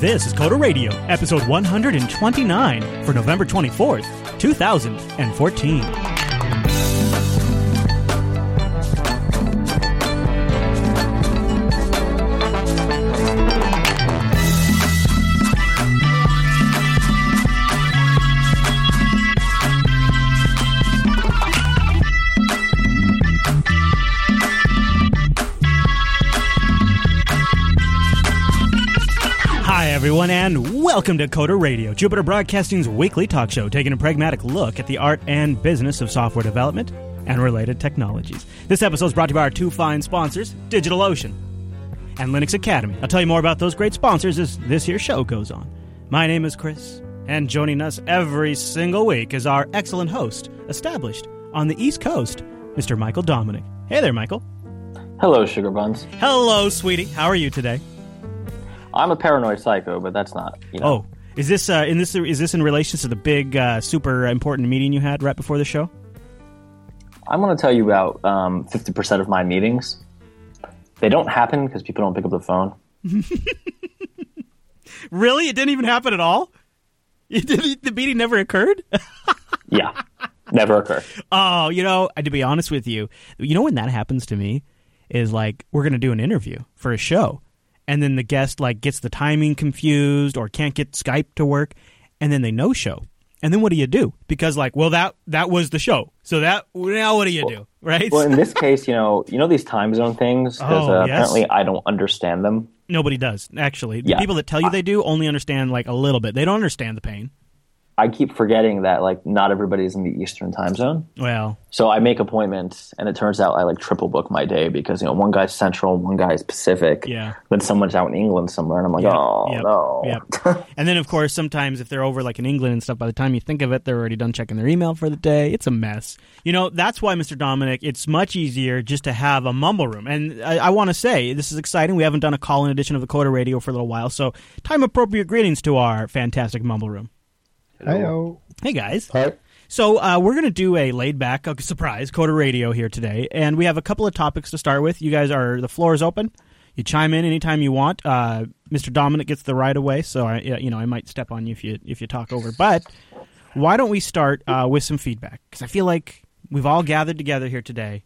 This is Coder Radio, episode 129 for November 24th, 2014. Everyone, and welcome to Coder Radio, Jupiter Broadcasting's weekly talk show, taking a pragmatic look at the art and business of software development and related technologies. This episode is brought to you by our two fine sponsors, DigitalOcean and Linux Academy. I'll tell you more about those great sponsors as this here show goes on. My name is Chris, and joining us every single week is our excellent host, established on the East Coast, Mr. Michael Dominic. Hey there, Michael. Hello, Sugar Buns. Hello, sweetie. How are you today? I'm a paranoid psycho, but that's not. You know, Oh, is this uh, in this is this in relation to the big uh, super important meeting you had right before the show? I'm going to tell you about um, 50% of my meetings. They don't happen because people don't pick up the phone. Really? It didn't even happen at all. The meeting never occurred. Yeah, never occur. Oh, you know, to be honest with you, you know when that happens to me is like we're going to do an interview for a show and then the guest like gets the timing confused or can't get Skype to work and then they no show. And then what do you do? Because like, well that that was the show. So that now what do you do? Right? Well, in this case, you know, you know these time zone things because Oh, uh, yes. apparently I don't understand them. Nobody does, actually. The Yeah. people that tell you they do only understand like a little bit. They don't understand the pain. I keep forgetting that like not everybody's in the Eastern time zone. Well, So I make appointments, and it turns out I like triple book my day because you know one guy's Central, one guy's Pacific. Yeah. Then someone's out in England somewhere, and I'm like, Yep, oh yep, no. yep. and then, of course, sometimes if they're over like in England and stuff, by the time you think of it, they're already done checking their email for the day. It's a mess. You know, that's why, Mr. Dominic, it's much easier just to have a mumble room. And I, I want to say, this is exciting. We haven't done a call in edition of the Coder Radio for a little while, so time appropriate greetings to our fantastic mumble room. Heyo. Hey, guys. Hi. So uh, we're going to do a laid back uh, surprise Coder Radio here today, and we have a couple of topics to start with. You guys are the floor is open. You chime in anytime you want. Uh, Mr. Dominic gets the right away, so I, you know I might step on you if you if you talk over. But why don't we start uh, with some feedback? Because I feel like we've all gathered together here today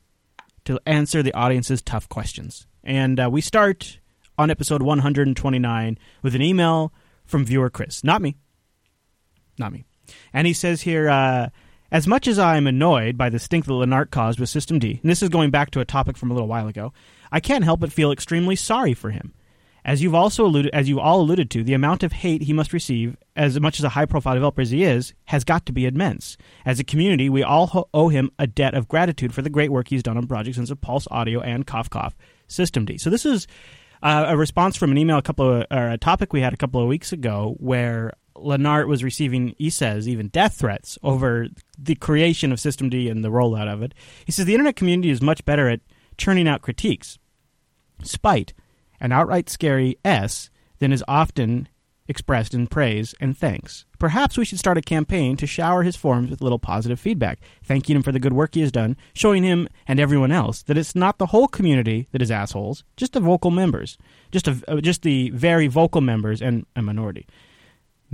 to answer the audience's tough questions, and uh, we start on episode 129 with an email from viewer Chris, not me, not me. And he says here, uh, as much as I'm annoyed by the stink that Lennart caused with System D, and this is going back to a topic from a little while ago, I can't help but feel extremely sorry for him. As you've also alluded, as you all alluded to, the amount of hate he must receive, as much as a high-profile developer as he is, has got to be immense. As a community, we all ho- owe him a debt of gratitude for the great work he's done on projects as Pulse Audio and Cough Cough System D. So this is uh, a response from an email, a couple of, or a topic we had a couple of weeks ago, where Lennart was receiving, he says, even death threats over the creation of System D and the rollout of it. He says the internet community is much better at churning out critiques, spite, and outright scary S than is often expressed in praise and thanks. Perhaps we should start a campaign to shower his forums with little positive feedback, thanking him for the good work he has done, showing him and everyone else that it's not the whole community that is assholes, just the vocal members, just a, uh, just the very vocal members and a minority.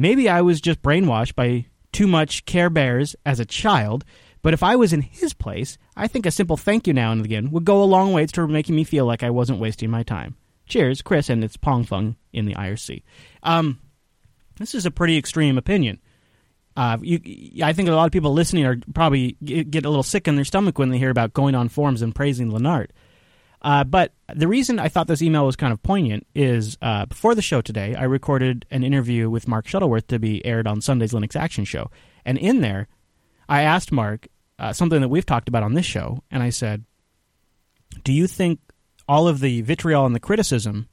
Maybe I was just brainwashed by too much Care Bears as a child, but if I was in his place, I think a simple thank you now and again would go a long way toward making me feel like I wasn't wasting my time. Cheers, Chris, and it's Pong Fung in the IRC. Um, this is a pretty extreme opinion. Uh, you, I think a lot of people listening are probably get a little sick in their stomach when they hear about going on forums and praising Lennart. Uh, but the reason I thought this email was kind of poignant is uh, before the show today, I recorded an interview with Mark Shuttleworth to be aired on Sunday's Linux Action Show. And in there, I asked Mark uh, something that we've talked about on this show, and I said, Do you think all of the vitriol and the criticism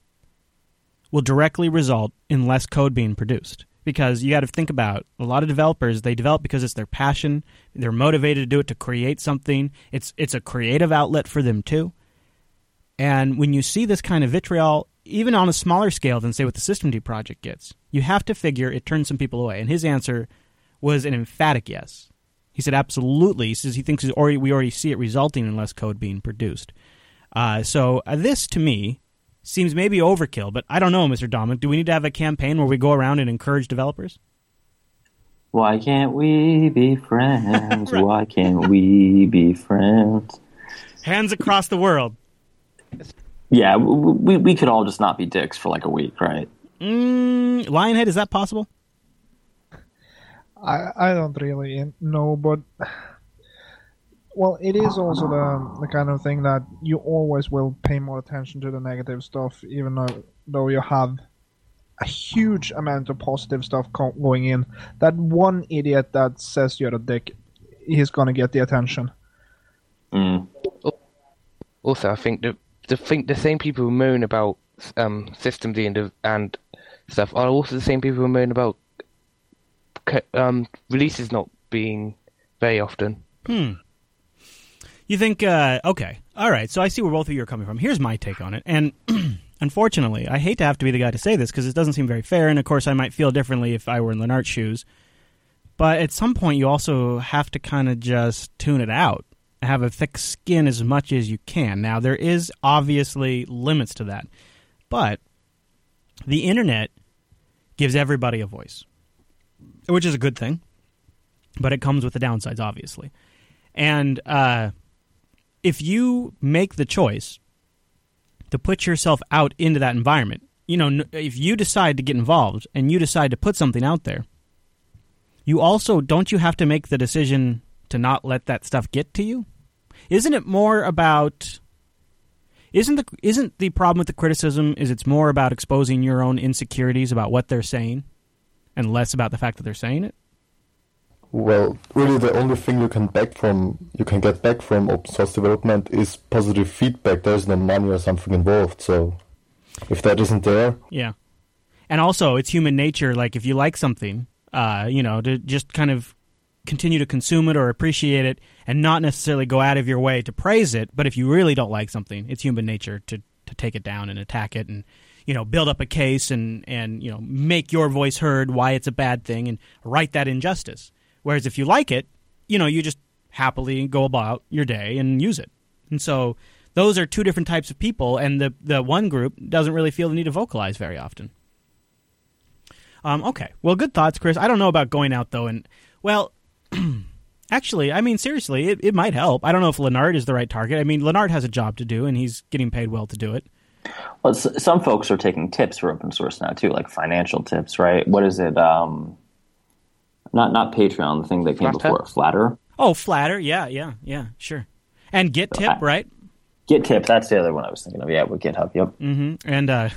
will directly result in less code being produced? Because you got to think about a lot of developers, they develop because it's their passion. They're motivated to do it to create something. It's it's a creative outlet for them too. And when you see this kind of vitriol, even on a smaller scale than say what the System D project gets, you have to figure it turns some people away. And his answer was an emphatic yes. He said absolutely. He says he thinks already, we already see it resulting in less code being produced. Uh, so uh, this to me seems maybe overkill. But I don't know, Mr. Dominic. Do we need to have a campaign where we go around and encourage developers? Why can't we be friends? Right. Why can't we be friends? Hands across the world. Yeah, we we could all just not be dicks for like a week, right? Mm, Lionhead, is that possible? I I don't really know, but well, it is also the the kind of thing that you always will pay more attention to the negative stuff, even though though you have a huge amount of positive stuff co- going in. That one idiot that says you're a dick, he's gonna get the attention. Mm. Also, I think the the think the same people who moan about um, systems and and stuff are also the same people who moan about um, releases not being very often. Hmm. You think, uh, okay, all right, so I see where both of you are coming from. Here's my take on it. And unfortunately, I hate to have to be the guy to say this because it doesn't seem very fair. And of course, I might feel differently if I were in Lennart's shoes. But at some point, you also have to kind of just tune it out, have a thick skin as much as you can. Now, there is obviously limits to that. But the internet gives everybody a voice, which is a good thing. But it comes with the downsides, obviously. And uh, if you make the choice to put yourself out into that environment, you know, if you decide to get involved and you decide to put something out there, you also don't you have to make the decision to not let that stuff get to you? Isn't it more about isn't the isn't the problem with the criticism is it's more about exposing your own insecurities about what they're saying and less about the fact that they're saying it? Well, really, the only thing you can back from you can get back from open source development is positive feedback. There's no money or something involved, so if that isn't there, Yeah. And also, it's human nature. Like, if you like something, uh, you know, to just kind of continue to consume it or appreciate it and not necessarily go out of your way to praise it. But if you really don't like something, it's human nature to, to take it down and attack it and, you know, build up a case and, and, you know, make your voice heard why it's a bad thing and right that injustice. Whereas if you like it, you know, you just happily go about your day and use it. And so those are two different types of people, and the, the one group doesn't really feel the need to vocalize very often. Um, okay. Well, good thoughts, Chris. I don't know about going out, though, and, well, actually, I mean, seriously, it, it might help. I don't know if Lennart is the right target. I mean, Lennart has a job to do, and he's getting paid well to do it. Well, s- some folks are taking tips for open source now too, like financial tips, right? What is it? Um, not not Patreon, the thing that came Flattr? before it, Flattr. Oh, Flattr. Yeah, yeah, yeah, sure. And Git Tip, I- right? Get tip. That's the other one I was thinking of. Yeah, with GitHub. Yep. Mm-hmm. And uh,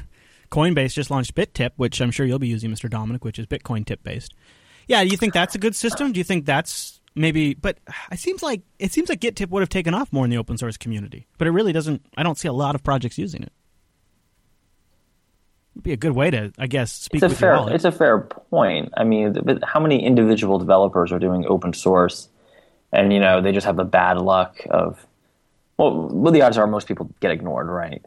Coinbase just launched BitTip, which I'm sure you'll be using, Mr. Dominic, which is Bitcoin tip based. Yeah, do you think that's a good system? Do you think that's maybe? But it seems like it seems like GitTip would have taken off more in the open source community, but it really doesn't. I don't see a lot of projects using it. It'd be a good way to, I guess, speak It's a with fair. It's a fair point. I mean, but how many individual developers are doing open source, and you know they just have the bad luck of, well, well the odds are most people get ignored, right?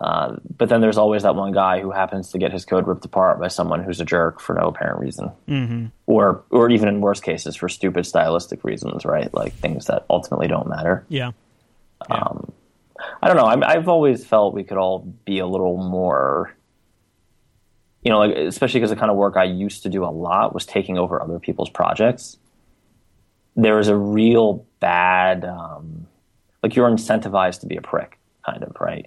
Uh, but then there's always that one guy who happens to get his code ripped apart by someone who's a jerk for no apparent reason, mm-hmm. or or even in worse cases for stupid stylistic reasons, right? Like things that ultimately don't matter. yeah. Yeah. I don't know. I'm, I've always felt we could all be a little more, you know, like especially because the kind of work I used to do a lot was taking over other people's projects. There is a real bad, um, like you're incentivized to be a prick, kind of, right?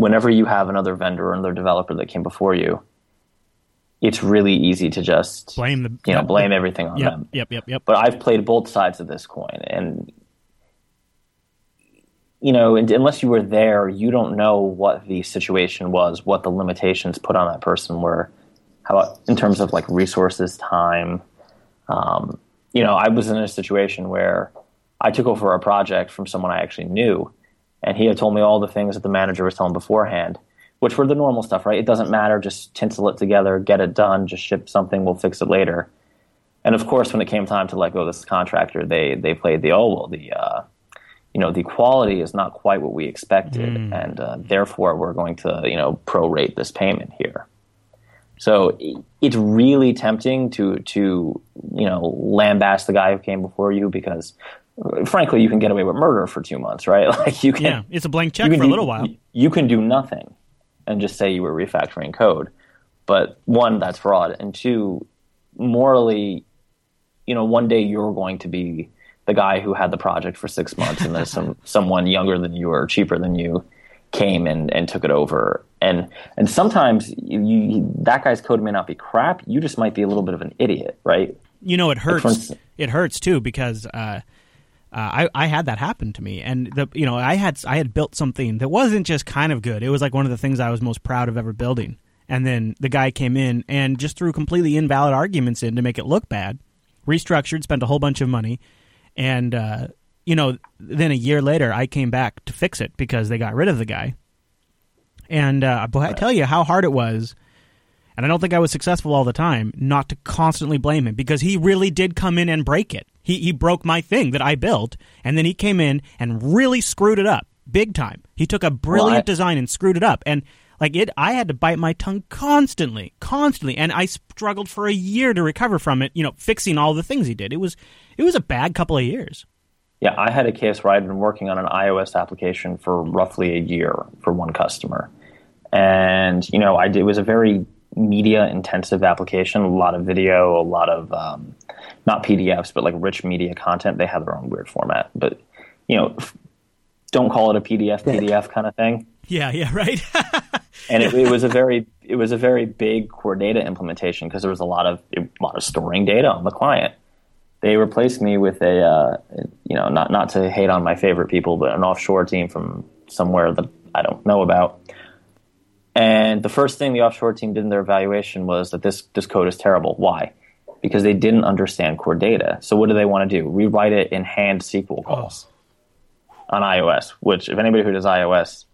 Whenever you have another vendor or another developer that came before you, it's really easy to just blame the you know blame everything on Yep, them. Yep, yep, yep. but I've played both sides of this coin, and you know, and unless you were there, you don't know what the situation was, what the limitations put on that person were, how about in terms of like resources, time. Um, you know, I was in a situation where I took over a project from someone I actually knew, and he had told me all the things that the manager was telling beforehand, which were the normal stuff, right? It doesn't matter, just tinsel it together, get it done, just ship something, we'll fix it later. And of course, when it came time to let go of this contractor, they they played the oh well the uh, you know the quality is not quite what we expected, and uh, therefore we're going to you know prorate this payment here. So it's really tempting to to you know lambaste the guy who came before you because frankly you can get away with murder for two months, right? Like you can yeah, it's a blank check for can a do- little while. You can do nothing and just say you were refactoring code. But one, that's fraud, and two, morally, you know, one day you're going to be the guy who had the project for six months, and then some someone younger than you or cheaper than you came and, and took it over. And and sometimes you, you, that guy's code may not be crap. You just might be a little bit of an idiot, right? You know, it hurts. instance- it hurts too because uh, uh, I I had that happen to me, and the you know I had I had built something that wasn't just kind of good. It was like one of the things I was most proud of ever building. And then the guy came in and just threw completely invalid arguments in to make it look bad. Restructured, spent a whole bunch of money, and uh, you know then a year later I came back to fix it because they got rid of the guy. And uh, but I tell you how hard it was and I don't think I was successful all the time not to constantly blame him because he really did come in and break it. He he broke my thing that I built, and then he came in and really screwed it up big time. He took a brilliant Well, I- design and screwed it up, and like it, I had to bite my tongue constantly, constantly, and I struggled for a year to recover from it. You know, fixing all the things he did. It was it was a bad couple of years. Yeah, I had a case where I'd been working on an iOS application for roughly a year for one customer, and you know, I did, it was a very media intensive application, a lot of video, a lot of um, not PDFs, but like rich media content. They have their own weird format, but you know, don't call it a PDF PDF kind of thing. Yeah, yeah, right. and it, it was a very it was a very big core data implementation because there was a lot of a lot of storing data on the client. They replaced me with a uh, you know not not to hate on my favorite people, but an offshore team from somewhere that I don't know about. And the first thing the offshore team did in their evaluation was that this this code is terrible. Why? Because they didn't understand core data. So what do they want to do? Rewrite it in hand SQL calls on iOS. Which, if anybody who does iOS,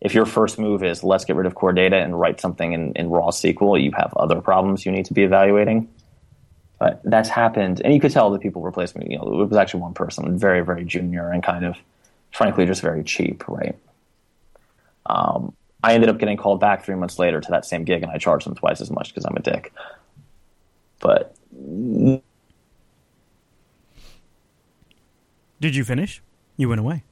if your first move is let's get rid of core data and write something in, in raw SQL, you have other problems you need to be evaluating. But that's happened, and you could tell the people replaced me. You know, it was actually one person, very, very junior, and kind of, frankly, just very cheap, right? Um, I ended up getting called back three months later to that same gig, and I charged them twice as much because I'm a dick. But Did you finish? You went away.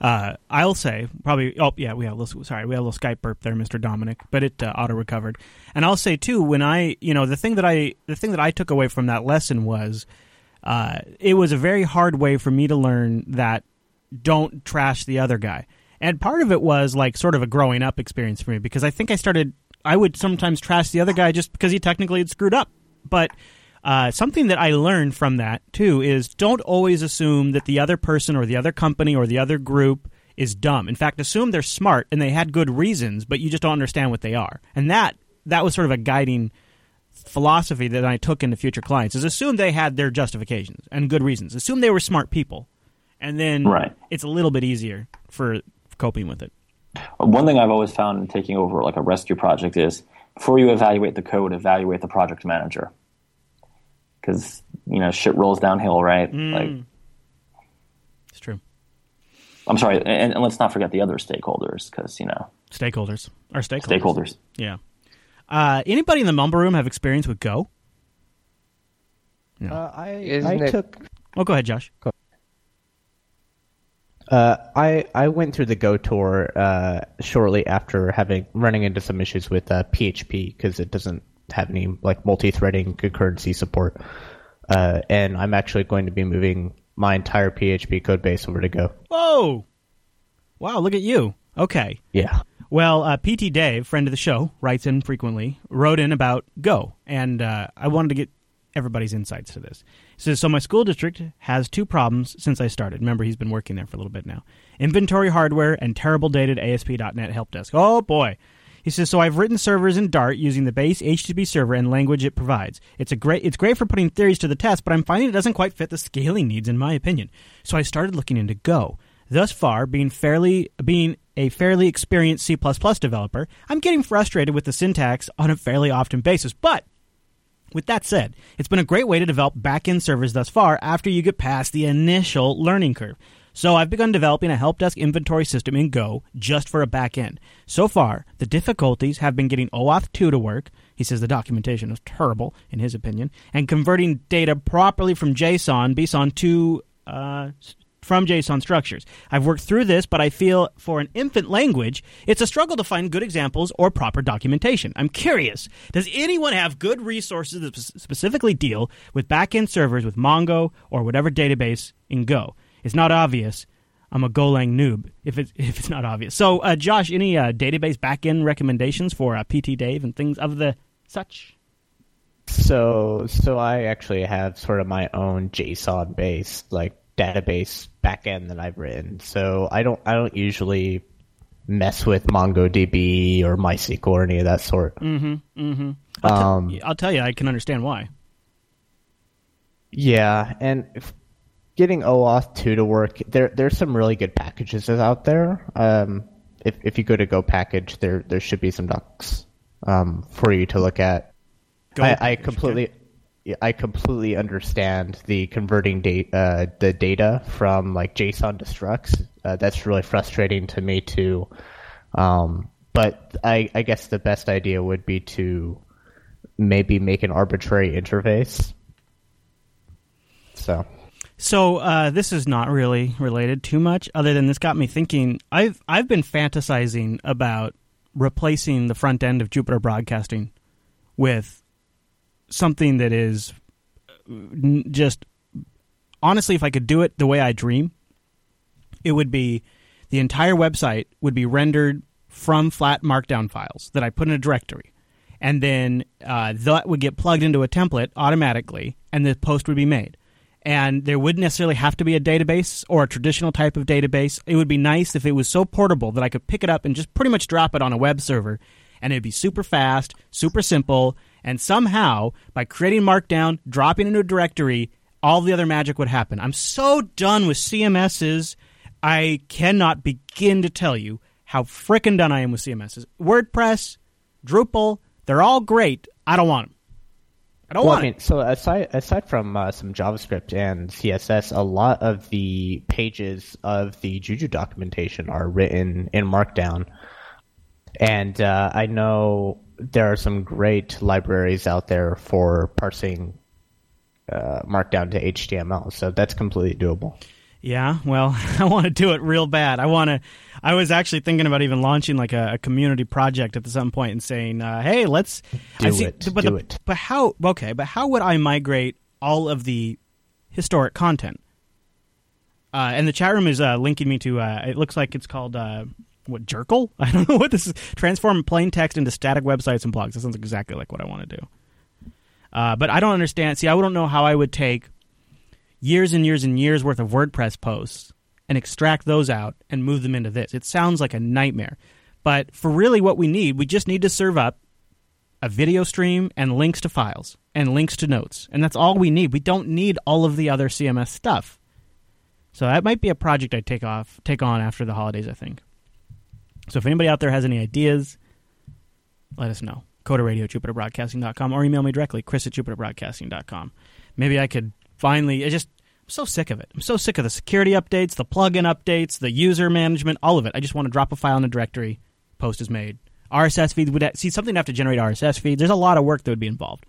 Uh, I'll say probably. Oh yeah, we have a little, sorry, we have a little Skype burp there, Mister Dominic, but it uh, auto recovered. And I'll say too, when I, you know, the thing that I, the thing that I took away from that lesson was, uh, it was a very hard way for me to learn that don't trash the other guy. And part of it was like sort of a growing up experience for me because I think I started. I would sometimes trash the other guy just because he technically had screwed up, but uh, something that I learned from that too is don't always assume that the other person or the other company or the other group is dumb. In fact, assume they're smart and they had good reasons, but you just don't understand what they are. And that that was sort of a guiding philosophy that I took into future clients is assume they had their justifications and good reasons. Assume they were smart people, and then Right. it's a little bit easier for coping with it. One thing I've always found in taking over like a rescue project is before you evaluate the code, evaluate the project manager. Because you know shit rolls downhill, right? Like It's true. I'm sorry, and, and let's not forget the other stakeholders, because you know Stakeholders are stakeholders. stakeholders. Yeah. Uh, anybody in the mumble room have experience with Go? Uh, I Isn't I it- took Oh, go ahead, Josh. Uh, I I went through the Go tour uh, shortly after having running into some issues with uh, PHP because it doesn't have any like multi-threading concurrency support, uh, and I'm actually going to be moving my entire PHP code base over to Go. Whoa! Wow, look at you. Okay. Yeah. Well, uh, PT Dave, friend of the show, writes in frequently, wrote in about Go, and uh, I wanted to get everybody's insights to this. Says, So my school district has two problems since I started. Remember, he's been working there for a little bit now inventory hardware and terrible dated ASP.NET help desk. Oh, boy. He says, so I've written servers in Dart using the base HTTP server and language it provides. It's a great, it's great for putting theories to the test, but I'm finding it doesn't quite fit the scaling needs, in my opinion. So I started looking into Go. Thus far, being fairly, being a fairly experienced C++ developer, I'm getting frustrated with the syntax on a fairly often basis. But with that said, it's been a great way to develop back-end servers thus far after you get past the initial learning curve. So I've begun developing a help desk inventory system in Go just for a back-end. So far, the difficulties have been getting OAuth 2 to work. He says the documentation is terrible, in his opinion, and converting data properly from JSON, BSON to uh, from JSON structures. I've worked through this, but I feel for an infant language, it's a struggle to find good examples or proper documentation. I'm curious, does anyone have good resources that specifically deal with backend servers with Mongo or whatever database in Go? It's not obvious. I'm a Golang noob if it's if it's not obvious. So, uh, Josh, any uh, database backend recommendations for uh, PT Dave and things of the such? So, so I actually have sort of my own JSON based like database backend that I've written. So I don't, I don't usually mess with MongoDB or MySQL or any of that sort. Mm-hmm. Mm-hmm. I'll, Um, I'll tell you, I can understand why. Yeah, and if getting OAuth 2 to work, there there's some really good packages out there. Um, if if you go to Go package, there there should be some docs um, for you to look at. Go I, I completely. I completely understand the converting data, uh, the data from like JSON to structs. Uh, that's really frustrating to me too. Um, but I, I guess the best idea would be to maybe make an arbitrary interface. So So uh, this is not really related too much, other than this got me thinking. I've I've been fantasizing about replacing the front end of Jupiter Broadcasting with something that is just honestly, if I could do it the way I dream, it would be the entire website would be rendered from flat markdown files that I put in a directory. And then uh, that would get plugged into a template automatically, and the post would be made. And there wouldn't necessarily have to be a database or a traditional type of database. It would be nice if it was so portable that I could pick it up and just pretty much drop it on a web server, and it'd be super fast, super simple, and somehow, by creating Markdown, dropping into a directory, all the other magic would happen. I'm so done with CMSs. I cannot begin to tell you how frickin' done I am with CMSs. WordPress, Drupal, they're all great. I don't want them. I don't well, want I mean, so aside aside from uh, some JavaScript and CSS, a lot of the pages of the Juju documentation are written in Markdown, and uh, I know there are some great libraries out there for parsing uh, Markdown to HTML. So that's completely doable. Yeah, well, I want to do it real bad. I want to. I was actually thinking about even launching like a, a community project at some point and saying, uh, "Hey, let's Do I see- it. But Do the- it. But how? Okay, but how would I migrate all of the historic content? Uh, and the chat room is uh, linking me to. Uh, it looks like it's called uh, what Jekyll. I don't know what this is. Transform plain text into static websites and blogs. That sounds exactly like what I want to do. Uh, but I don't understand. See, I don't know how I would take years and years and years worth of WordPress posts and extract those out and move them into this. It sounds like a nightmare. But for really what we need, we just need to serve up a video stream and links to files and links to notes. And that's all we need. We don't need all of the other CMS stuff. So that might be a project I take off take on after the holidays, I think. So if anybody out there has any ideas, let us know. Coder Radio JupiterBroadcasting.com or email me directly, Chris at JupiterBroadcasting.com. Maybe I could finally I just I'm so sick of it. I'm so sick of the security updates, the plugin updates, the user management, all of it. I just want to drop a file in a directory, post is made. RSS feeds would see something would have to generate RSS feeds. There's a lot of work that would be involved,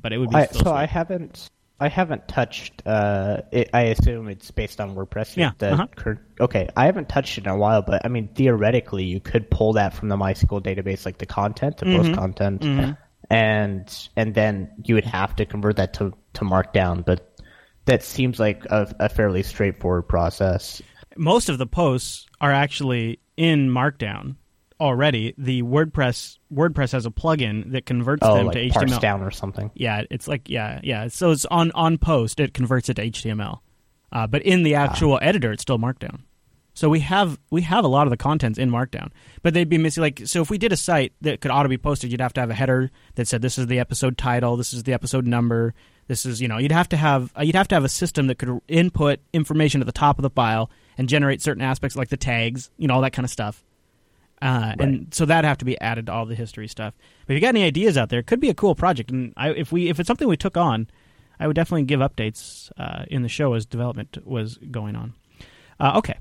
but it would be I, so sweet. I haven't I haven't touched. Uh, it, I assume it's based on WordPress. Yeah, the uh-huh. cur- okay, I haven't touched it in a while, but I mean theoretically, you could pull that from the MySQL database, like the content the Mm-hmm. post content, and and then you would have to convert that to to Markdown. But that seems like a, a fairly straightforward process. most of the posts are actually in Markdown already. The WordPress WordPress has a plugin that converts Oh, them like to parse HTML. down or something. Yeah, it's like yeah, yeah. So it's on on post it converts it to HTML, uh, but in the actual editor it's still Markdown. So we have we have a lot of the contents in Markdown, but they'd be missing. Like so, if we did a site that could auto be posted, you'd have to have a header that said this is the episode title, this is the episode number, this is you know you'd have to have uh, you'd have to have a system that could input information at the top of the file and generate certain aspects like the tags, you know all that kind of stuff. Uh, And so that'd have to be added to all the history stuff. But if you got any ideas out there, it could be a cool project. And I, if we if it's something we took on, I would definitely give updates uh, in the show as development was going on. Uh, okay,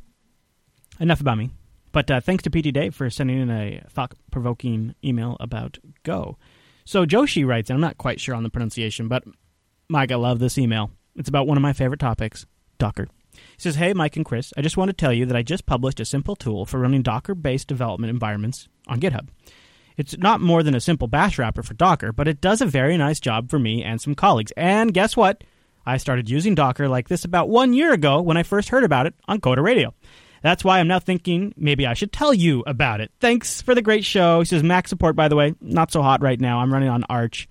enough about me. But uh, thanks to PT Dave for sending in a thought provoking email about Go. So Joshi writes, and I'm not quite sure on the pronunciation, but Mike, I love this email. It's about one of my favorite topics, Docker. He says, Hey, Mike and Chris, I just want to tell you that I just published a simple tool for running Docker based development environments on GitHub. It's not more than a simple bash wrapper for Docker, but it does a very nice job for me and some colleagues. And guess what? I started using Docker like this about one year ago when I first heard about it on Coder Radio. That's why I'm now thinking maybe I should tell you about it. Thanks for the great show. He says Mac support, by the way, not so hot right now. I'm running on Arch.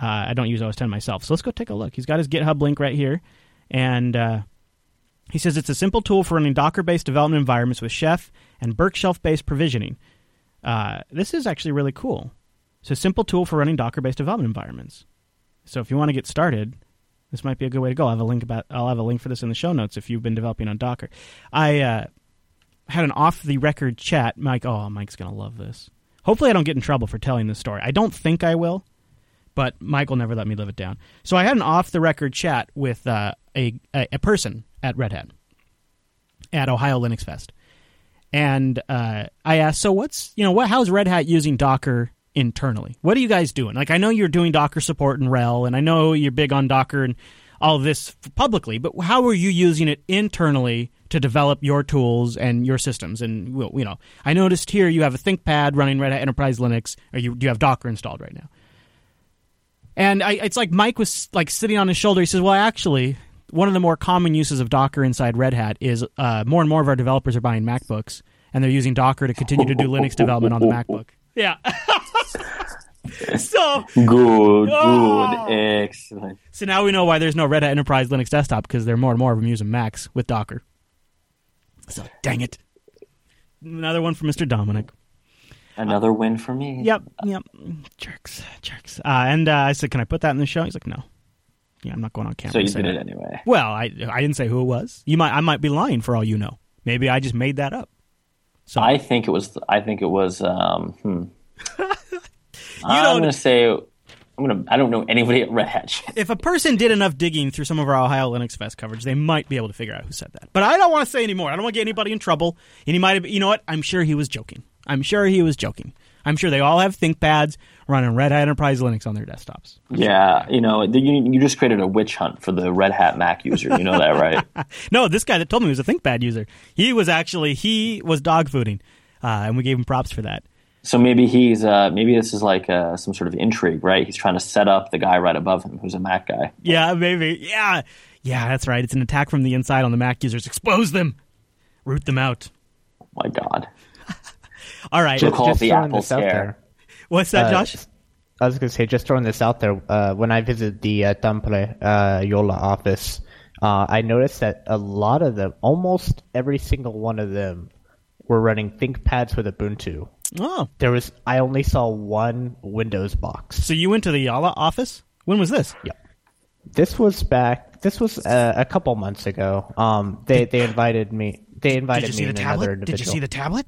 Uh, I don't use OS 10 myself. So let's go take a look. He's got his GitHub link right here. And uh, he says it's a simple tool for running Docker based development environments with Chef and Berkshelf based provisioning. Uh, this is actually really cool. It's a simple tool for running Docker based development environments. So if you want to get started, this might be a good way to go. I'll have a link about. I'll have a link for this in the show notes if you've been developing on Docker. I uh, had an off the record chat. Mike, oh, Mike's gonna love this. Hopefully, I don't get in trouble for telling this story. I don't think I will, but Mike will never let me live it down. So I had an off the record chat with uh, a, a a person at Red Hat at Ohio Linux Fest, and uh, I asked, so what's you know what? How's Red Hat using Docker internally? What are you guys doing? Like, I know you're doing Docker support in RHEL, and I know you're big on Docker and all this publicly, but how are you using it internally to develop your tools and your systems? And you know, I noticed here you have a ThinkPad running Red Hat Enterprise Linux, or you do you have Docker installed right now? And I, it's like Mike was like sitting on his shoulder. He says, "Well, actually, one of the more common uses of Docker inside Red Hat is uh, more and more of our developers are buying MacBooks, and they're using Docker to continue to do Linux development on the MacBook." Yeah. so Good, Oh. good, excellent. So now we know why there's no Red Hat Enterprise Linux Desktop because there are more and more of them using Macs with Docker. So dang it. Another one from Mr. Dominic. Another win for me. Yep, yep. Jerks, jerks. Uh, and uh, I said, "Can I put that in the show?" He's like, "No." Yeah, I'm not going on camera. So you say did that. it anyway. Well, I I didn't say who it was. You might I might be lying for all you know. Maybe I just made that up. So I think it was. I think it was. Um, hmm. I'm to say. I'm going to. I don't know anybody at Red Hat. if a person did enough digging through some of our Ohio Linux Fest coverage, they might be able to figure out who said that. But I don't want to say anymore. I don't want to get anybody in trouble. And he might have, you know what? I'm sure he was joking. I'm sure he was joking. I'm sure they all have ThinkPads running Red Hat Enterprise Linux on their desktops. Yeah, you know, you, you just created a witch hunt for the Red Hat Mac user. You know that, right? No, this guy that told me he was a ThinkPad user. He was actually he was dog fooding, uh, and we gave him props for that. so maybe he's. Uh, maybe this is like uh, some sort of intrigue, right? He's trying to set up the guy right above him, who's a Mac guy. Yeah, maybe. Yeah, yeah, that's right. It's an attack from the inside on the Mac users. Expose them, root them out. My God. All right, Just- call it the throwing Apple this out scare. there. what's that, Uh, Josh? I was going to say, just throwing this out there, uh, when I visited the uh, Tampere uh, Jolla office, uh, I noticed that a lot of them, almost every single one of them, were running ThinkPads with Ubuntu. Oh, There was, I only saw one Windows box. so you went to the Jolla office? When was this? Yeah. This was back. This was uh, a couple months ago. Um, they they invited me. They invited Did you see me the and another tablet? individual. Did you see the tablet?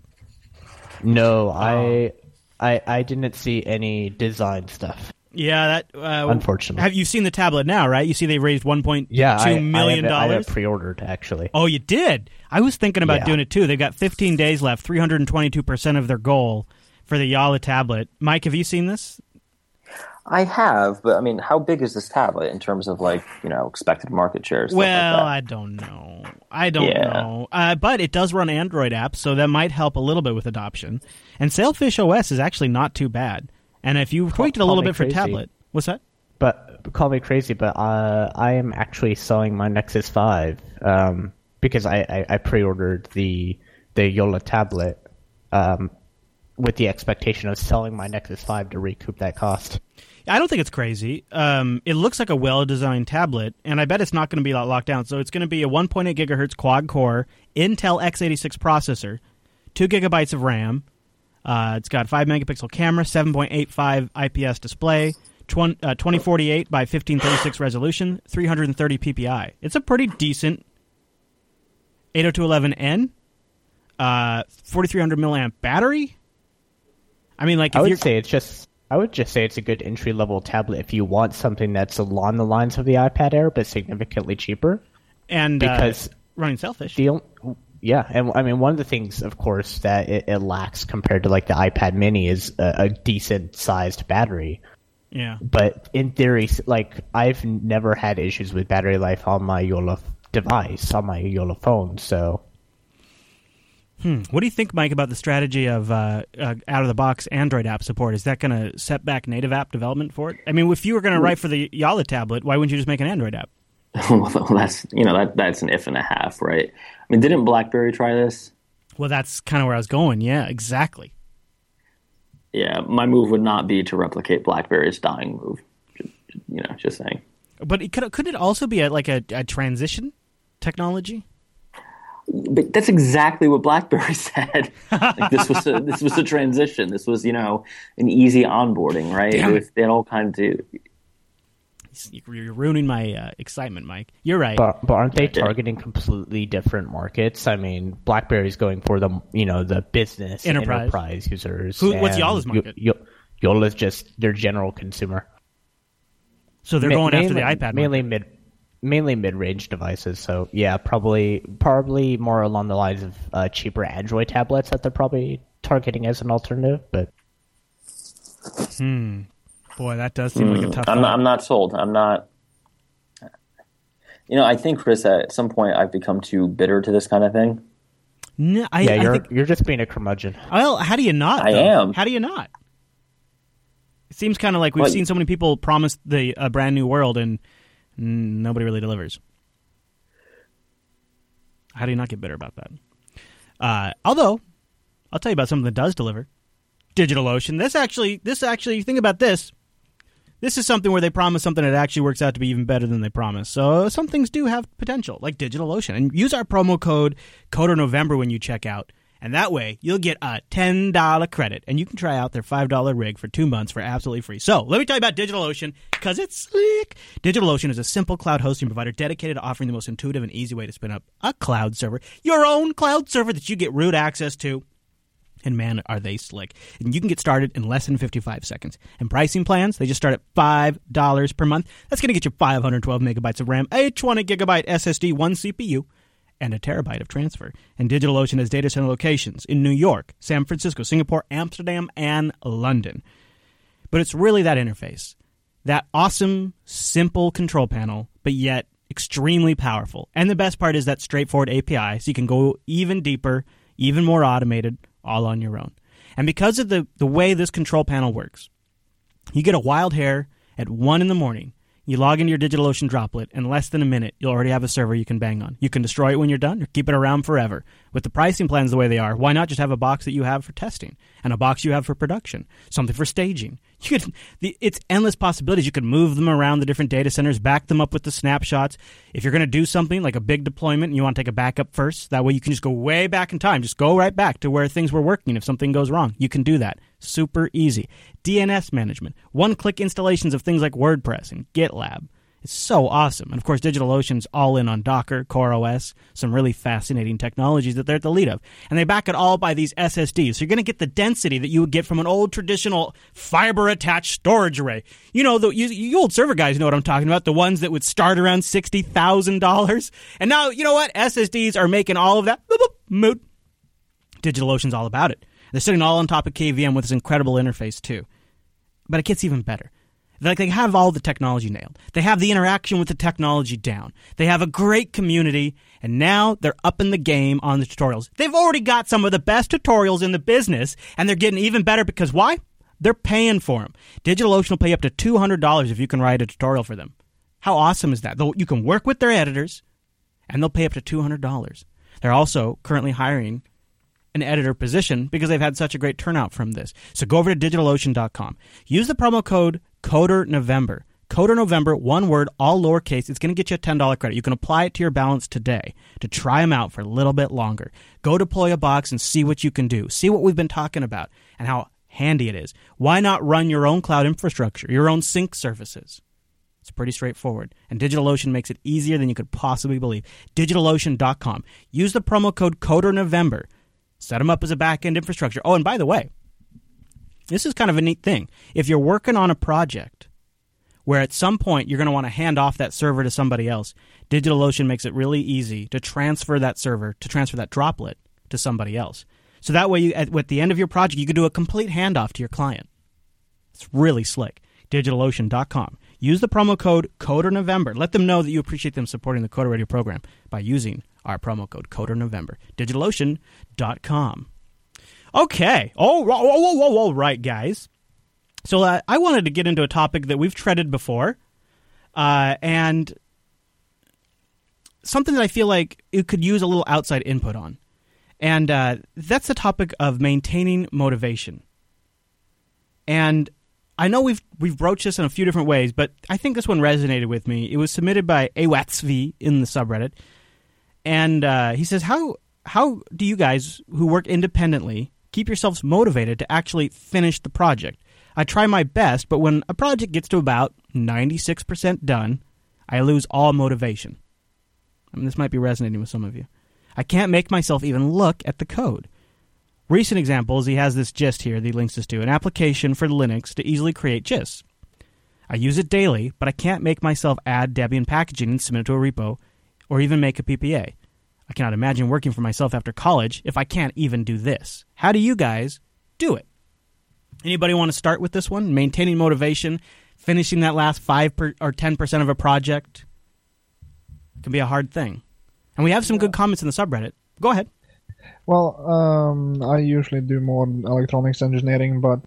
No, I, I, I didn't see any design stuff. Yeah, that. Uh, Unfortunately. have you seen the tablet now? Right? You see they raised one point two Yeah, I, million I have, it- I have dollars. pre-ordered actually. Oh, you did? I was thinking about Yeah. doing it too. They've got 15 days left, 322 percent of their goal for the Jolla tablet. Mike, have you seen this? I have, but I mean, how big is this tablet in terms of like you know expected market shares? Well, I don't know. I don't Yeah. know. Uh, but it does run Android apps, so that might help a little bit with adoption. And Sailfish OS is actually not too bad. And if you tweaked it a little me bit for crazy. tablet, what's that? But call me crazy, but uh, I am actually selling my Nexus Five um, because I, I, I pre-ordered the the Jolla tablet um, with the expectation of selling my Nexus Five to recoup that cost. I don't think it's crazy. Um, it looks like a well-designed tablet, and I bet it's not going to be locked down. So it's going to be a 1.8 gigahertz quad-core Intel x86 processor, two gigabytes of RAM. Uh, it's got five megapixel camera, 7.85 IPS display, twen- uh, 2048 by 1536 resolution, 330 PPI. It's a pretty decent 802.11n, uh, 4300 milliamp battery. I mean, like if I you're would say it's just. I would just say it's a good entry level tablet if you want something that's along the lines of the iPad Air but significantly cheaper. and because uh, running Sailfish. The yeah, and I mean one of the things, of course, that it, it lacks compared to like the iPad Mini is a, a decent sized battery. yeah. But in theory, like I've never had issues with battery life on my Jolla device on my YOLO phone. So Hmm. What do you think, Mike, about the strategy of uh, uh, out of the box Android app support? Is that going to set back native app development for it? I mean, if you were going to write for the Jolla tablet, why wouldn't you just make an Android app? well, that's you know that that's an if and a half, right? I mean, didn't BlackBerry try this? Well, that's kind of where I was going. Yeah, exactly. Yeah, my move would not be to replicate BlackBerry's dying move. You know, just saying. But it could could it also be a, like a, a transition technology? But that's exactly what BlackBerry said. like this was a, this was a transition. This was you know an easy onboarding, right? Damn it. Was, they had all kinds of You're ruining my uh, excitement, Mike. You're right. But but aren't they targeting completely different markets? I mean, BlackBerry's going for the you know the business Enterprise. enterprise, users. Who- what's and Jolla's Yo- market? Yo- Jolla's just their general consumer. so they're Ma- going after the iPad. mainly market. mid mainly mid range devices. So yeah, probably probably more along the lines of uh, cheaper Android tablets that they're probably targeting as an alternative. But hmm, Boy, that does seem like a tough. I'm not, I'm not sold. I'm not. You know, I think Chris. At some point, I've become too bitter to this kind of thing. No, I, yeah, I you're think, you're just being a curmudgeon. well, how do you not? I am. How do you not? It seems kind of like we've Well, seen so many people promise the a brand new world and nobody really delivers. How do you not get bitter about that? Uh, although, I'll tell you about something that does deliver. DigitalOcean. This actually, this actually, think about this. This is something where they promise something that actually works out to be even better than they promise. So some things do have potential, like DigitalOcean. And use our promo code CODERNovember when you check out. And that way, you'll get a $10 credit, and you can try out their $5 rig for two months for absolutely free. So, let me tell you about DigitalOcean, because it's slick. DigitalOcean is a simple cloud hosting provider dedicated to offering the most intuitive and easy way to spin up a cloud server, your own cloud server that you get root access to. And man, are they slick. And you can get started in less than 55 seconds. And pricing plans, they just start at $5 per month. That's going to get you 512 megabytes of RAM, a 20 gigabyte SSD, one CPU, and a terabyte of transfer. And DigitalOcean has data center locations in New York, San Francisco, Singapore, Amsterdam, and London. But it's really that interface. That awesome, simple control panel, but yet extremely powerful. And the best part is that straightforward API, so you can go even deeper, even more automated, all on your own. And because of the, the way this control panel works, you get a wild hair at 1 in the morning. You log into your DigitalOcean droplet, in less than a minute, you'll already have a server you can bang on. You can destroy it when you're done or keep it around forever. With the pricing plans the way they are, why not just have a box that you have for testing and a box you have for production, something for staging? You could, the, it's endless possibilities. You could move them around the different data centers, back them up with the snapshots. If you're going to do something like a big deployment and you want to take a backup first, that way you can just go way back in time. Just go right back to where things were working if something goes wrong. You can do that. Super easy. DNS management, one click installations of things like WordPress and GitLab. It's so awesome. And of course, DigitalOcean's all in on Docker, CoreOS, some really fascinating technologies that they're at the lead of. And they back it all by these SSDs. So you're going to get the density that you would get from an old traditional fiber attached storage array. You know, the you, you old server guys know what I'm talking about, the ones that would start around $60,000. And now, you know what? SSDs are making all of that moot. DigitalOcean's all about it. They're sitting all on top of KVM with this incredible interface, too. But it gets even better. Like they have all the technology nailed. They have the interaction with the technology down. They have a great community, and now they're up in the game on the tutorials. They've already got some of the best tutorials in the business, and they're getting even better because why? They're paying for them. DigitalOcean will pay up to two hundred dollars if you can write a tutorial for them. How awesome is that? You can work with their editors, and they'll pay up to two hundred dollars. They're also currently hiring an editor position because they've had such a great turnout from this. So go over to digitalocean.com. Use the promo code Coder November. Coder November, one word, all lowercase. It's going to get you a $10 credit. You can apply it to your balance today to try them out for a little bit longer. Go deploy a box and see what you can do. See what we've been talking about and how handy it is. Why not run your own cloud infrastructure, your own sync services? It's pretty straightforward. And DigitalOcean makes it easier than you could possibly believe. DigitalOcean.com. Use the promo code CODERNovember. Set them up as a back end infrastructure. Oh, and by the way, this is kind of a neat thing. If you're working on a project where at some point you're going to want to hand off that server to somebody else, DigitalOcean makes it really easy to transfer that server, to transfer that droplet to somebody else. So that way, you, at, at the end of your project, you can do a complete handoff to your client. It's really slick. DigitalOcean.com. Use the promo code CODERNovember. Let them know that you appreciate them supporting the Coder Radio program by using our promo code CODERNovember. DigitalOcean.com. Okay. Oh, whoa, whoa, right, guys. So uh, I wanted to get into a topic that we've treaded before, uh, and something that I feel like it could use a little outside input on, and uh, that's the topic of maintaining motivation. And I know we've we've broached this in a few different ways, but I think this one resonated with me. It was submitted by Awatsv in the subreddit, and uh, he says, "How how do you guys who work independently keep yourselves motivated to actually finish the project? I try my best, but when a project gets to about ninety six percent done, I lose all motivation. I mean, this might be resonating with some of you. I can't make myself even look at the code." Recent examples, he has this gist here that he links us to an application for Linux to easily create gists. I use it daily, but I can't make myself add Debian packaging and submit it to a repo or even make a PPA. I cannot imagine working for myself after college if I can't even do this. How do you guys do it? Anybody want to start with this one? Maintaining motivation, finishing that last 5 per, or 10% of a project can be a hard thing. And we have some good comments in the subreddit. Go ahead. Well, um, I usually do more electronics engineering, but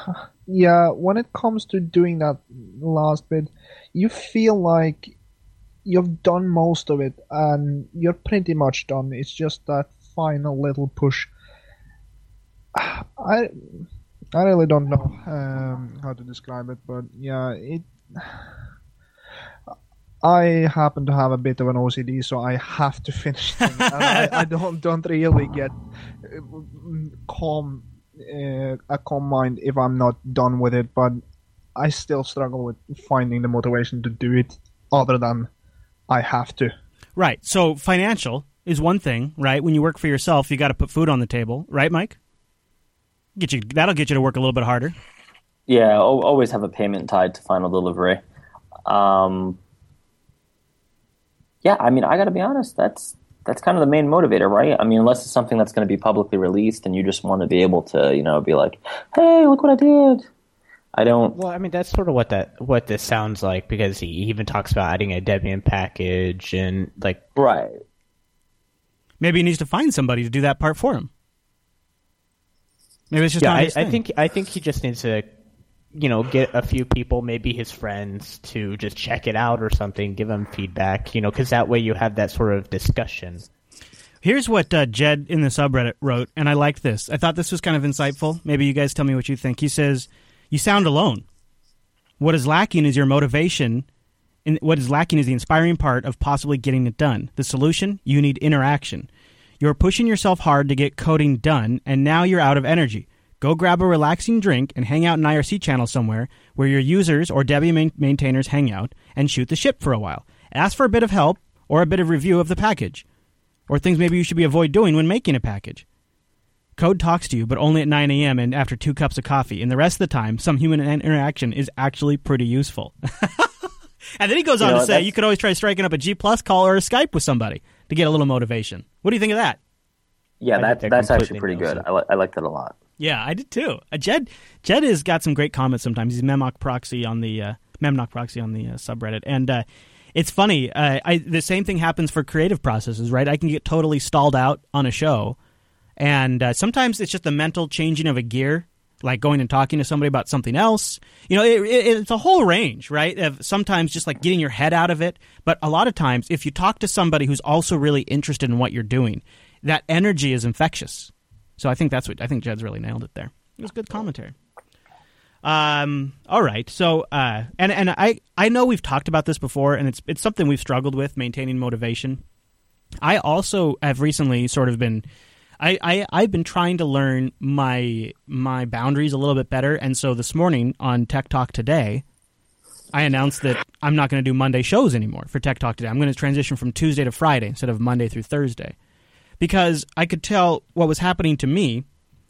yeah, when it comes to doing that last bit, you feel like you've done most of it and you're pretty much done. It's just that final little push. I I really don't know um, how to describe it, but yeah, it. I happen to have a bit of an OCD, so I have to finish. I, I, don't don't really get uh, calm uh, a calm mind if I'm not done with it, but I still struggle with finding the motivation to do it, other than I have to. Right. So financial is one thing, right? When you work for yourself, you got to put food on the table, right, Mike? Get you that'll get you to work a little bit harder. Yeah, always have a payment tied to final delivery. Um, yeah, I mean, I got to be honest. That's that's kind of the main motivator, right? I mean, unless it's something that's going to be publicly released, and you just want to be able to, you know, be like, "Hey, look what I did." I don't. Well, I mean, that's sort of what that what this sounds like because he even talks about adding a Debian package and like right. Maybe he needs to find somebody to do that part for him. Maybe it's just yeah. not I, his I think I think he just needs to, you know, get a few people, maybe his friends, to just check it out or something, give him feedback, you know, because that way you have that sort of discussion. Here's what uh, Jed in the subreddit wrote, and I liked this. I thought this was kind of insightful. Maybe you guys tell me what you think. He says, "You sound alone. What is lacking is your motivation." And what is lacking is the inspiring part of possibly getting it done. The solution? You need interaction. You're pushing yourself hard to get coding done, and now you're out of energy. Go grab a relaxing drink and hang out in IRC channel somewhere where your users or Debian main- maintainers hang out and shoot the ship for a while. Ask for a bit of help or a bit of review of the package, or things maybe you should be avoid doing when making a package. Code talks to you, but only at 9 a.m. and after two cups of coffee. And the rest of the time, some human interaction is actually pretty useful. and then he goes on You know, to say you could always try striking up a G plus call or a Skype with somebody to get a little motivation. What do you think of that? Yeah, that that's actually pretty good. I, li- I like that a lot. Yeah, I did too. Uh, Jed Jed has got some great comments sometimes. He's Memnock Proxy on the uh, Memnock Proxy on the uh, subreddit, and uh, it's funny. Uh, I the same thing happens for creative processes, right? I can get totally stalled out on a show, and uh, sometimes it's just the mental changing of a gear, like going and talking to somebody about something else. You know, it, it, it's a whole range, right? Of sometimes just like getting your head out of it, but a lot of times, if you talk to somebody who's also really interested in what you're doing, that energy is infectious. So I think that's what I think Jed's really nailed it there. It was good commentary. Um. All right. So, uh, and and I I know we've talked about this before, and it's it's something we've struggled with maintaining motivation. I also have recently sort of been, I, I I've been trying to learn my my boundaries a little bit better, and so this morning on Tech Talk today, I announced that I'm not going to do Monday shows anymore for Tech Talk today. I'm going to transition from Tuesday to Friday instead of Monday through Thursday because I could tell what was happening to me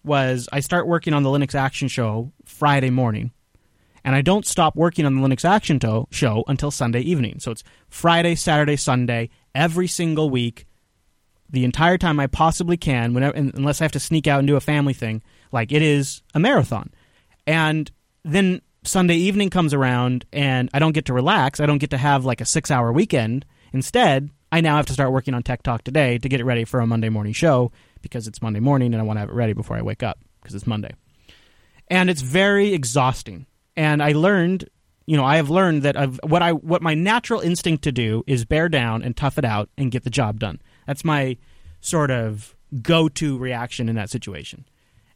was I start working on the Linux Action Show Friday morning, and I don't stop working on the Linux Action to- Show until Sunday evening. So it's Friday, Saturday, Sunday, every single week, the entire time I possibly can, whenever, unless I have to sneak out and do a family thing. Like it is a marathon, and then Sunday evening comes around and I don't get to relax. I don't get to have like a six hour weekend. Instead, I now have to start working on Tech Talk today to get it ready for a Monday morning show because it's Monday morning and I want to have it ready before I wake up because it's Monday. And it's very exhausting. And I learned, you know, I have learned that I've, what I what my natural instinct to do is bear down and tough it out and get the job done. That's my sort of go-to reaction in that situation.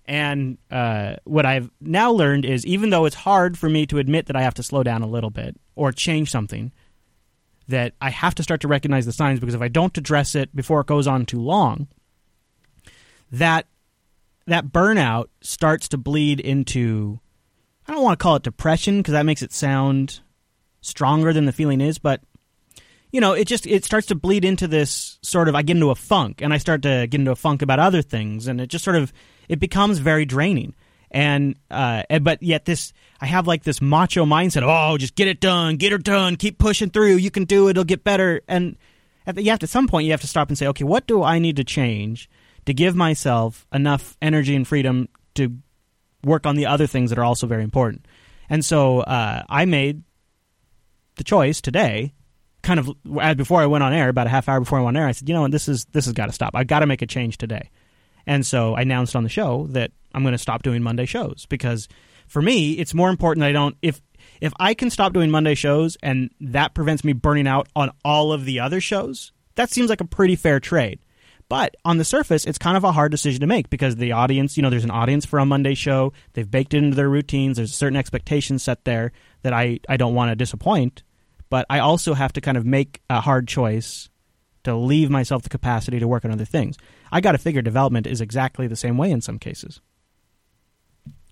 And uh, what I've now learned is even though it's hard for me to admit that I have to slow down a little bit or change something, that I have to start to recognize the signs because if I don't address it before it goes on too long, that that burnout starts to bleed into I don't want to call it depression because that makes it sound stronger than the feeling is, but you know, it just it starts to bleed into this sort of I get into a funk and I start to get into a funk about other things and it just sort of it becomes very draining. And uh but yet this I have like this macho mindset, oh, just get it done, get it done, keep pushing through, you can do it, it'll get better. And at the, you have to, at some point you have to stop and say, okay, what do I need to change to give myself enough energy and freedom to work on the other things that are also very important. And so uh, I made the choice today, kind of before I went on air, about a half hour before I went on air. I said, you know what, this is this has got to stop. I've got to make a change today. And so I announced on the show that I'm going to stop doing Monday shows because for me, it's more important that I don't if if I can stop doing Monday shows and that prevents me burning out on all of the other shows, that seems like a pretty fair trade. But on the surface, it's kind of a hard decision to make because the audience, you know, there's an audience for a Monday show. They've baked it into their routines. There's certain expectations set there that I, I don't want to disappoint. But I also have to kind of make a hard choice to leave myself the capacity to work on other things. I got to figure development is exactly the same way in some cases.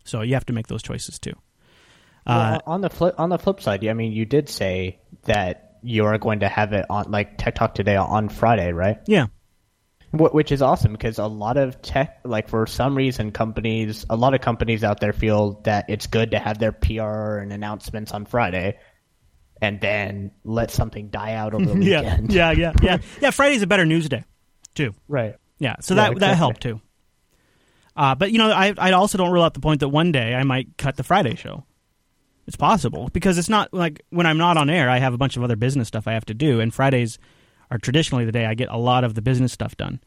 So you have to make those choices too. Uh, well, on the flip on the flip side, I mean, you did say that you are going to have it on like Tech Talk today on Friday, right? Yeah. Which is awesome because a lot of tech, like for some reason, companies, a lot of companies out there feel that it's good to have their PR and announcements on Friday, and then let something die out over the weekend. yeah, yeah, yeah, yeah. yeah, Friday's a better news day, too. Right. Yeah, so yeah, that exactly. that helped too. Uh, but you know, I I also don't rule out the point that one day I might cut the Friday show. It's possible because it's not like when I'm not on air, I have a bunch of other business stuff I have to do, and Fridays are traditionally the day I get a lot of the business stuff done,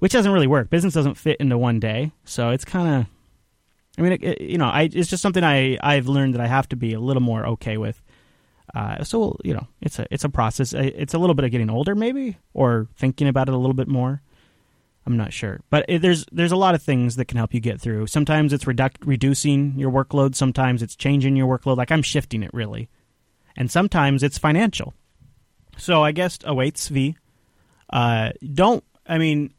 which doesn't really work. Business doesn't fit into one day, so it's kind of. I mean, it, it, you know, I, it's just something I I've learned that I have to be a little more okay with. Uh, so you know, it's a it's a process. It's a little bit of getting older, maybe, or thinking about it a little bit more. I'm not sure, but it, there's there's a lot of things that can help you get through. Sometimes it's reduc- reducing your workload. Sometimes it's changing your workload. Like I'm shifting it really, and sometimes it's financial. So I guess awaits V. Uh, don't I mean,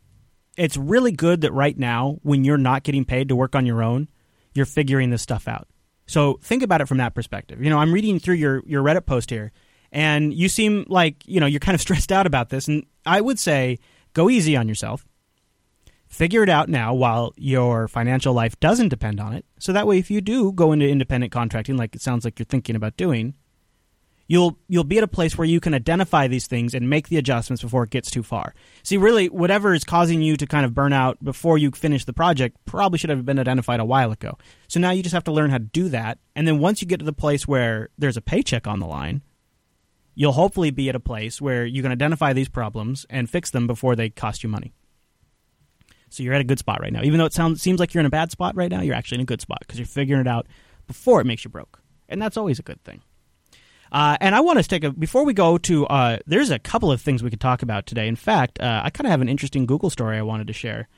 it's really good that right now when you're not getting paid to work on your own, you're figuring this stuff out. So think about it from that perspective. You know, I'm reading through your your Reddit post here, and you seem like you know you're kind of stressed out about this, and I would say go easy on yourself. Figure it out now while your financial life doesn't depend on it. So that way, if you do go into independent contracting, like it sounds like you're thinking about doing, you'll you'll be at a place where you can identify these things and make the adjustments before it gets too far. See, really, whatever is causing you to kind of burn out before you finish the project probably should have been identified a while ago. So now you just have to learn how to do that, and then once you get to the place where there's a paycheck on the line, you'll hopefully be at a place where you can identify these problems and fix them before they cost you money. So you're at a good spot right now. Even though it sounds seems like you're in a bad spot right now, you're actually in a good spot because you're figuring it out before it makes you broke, and that's always a good thing. Uh, and I want to take a before we go to. Uh, there's a couple of things we could talk about today. In fact, uh, I kind of have an interesting Google story I wanted to share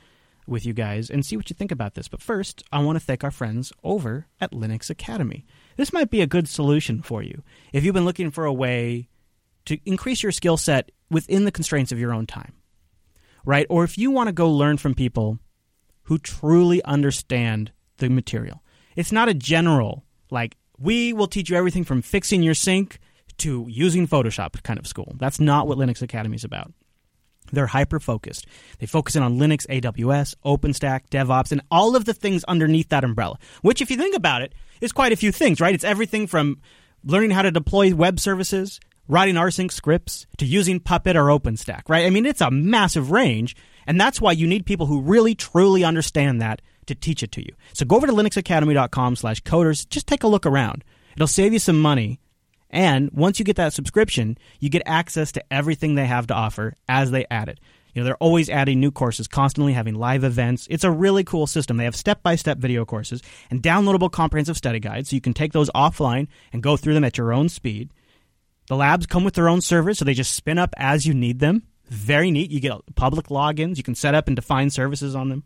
with you guys and see what you think about this. But first, I want to thank our friends over at Linux Academy. This might be a good solution for you if you've been looking for a way to increase your skill set within the constraints of your own time, right? Or if you want to go learn from people who truly understand the material. It's not a general like we will teach you everything from fixing your sink to using Photoshop kind of school. That's not what Linux Academy is about. They're hyper focused. They focus in on Linux, AWS, OpenStack, DevOps, and all of the things underneath that umbrella, which, if you think about it, is quite a few things, right? It's everything from learning how to deploy web services, writing rsync scripts, to using Puppet or OpenStack, right? I mean, it's a massive range, and that's why you need people who really, truly understand that to teach it to you. So go over to linuxacademy.com slash coders. Just take a look around. It'll save you some money. And once you get that subscription, you get access to everything they have to offer as they add it. You know, they're always adding new courses, constantly having live events. It's a really cool system. They have step-by-step video courses and downloadable comprehensive study guides, so you can take those offline and go through them at your own speed. The labs come with their own servers, so they just spin up as you need them. Very neat. You get public logins. You can set up and define services on them.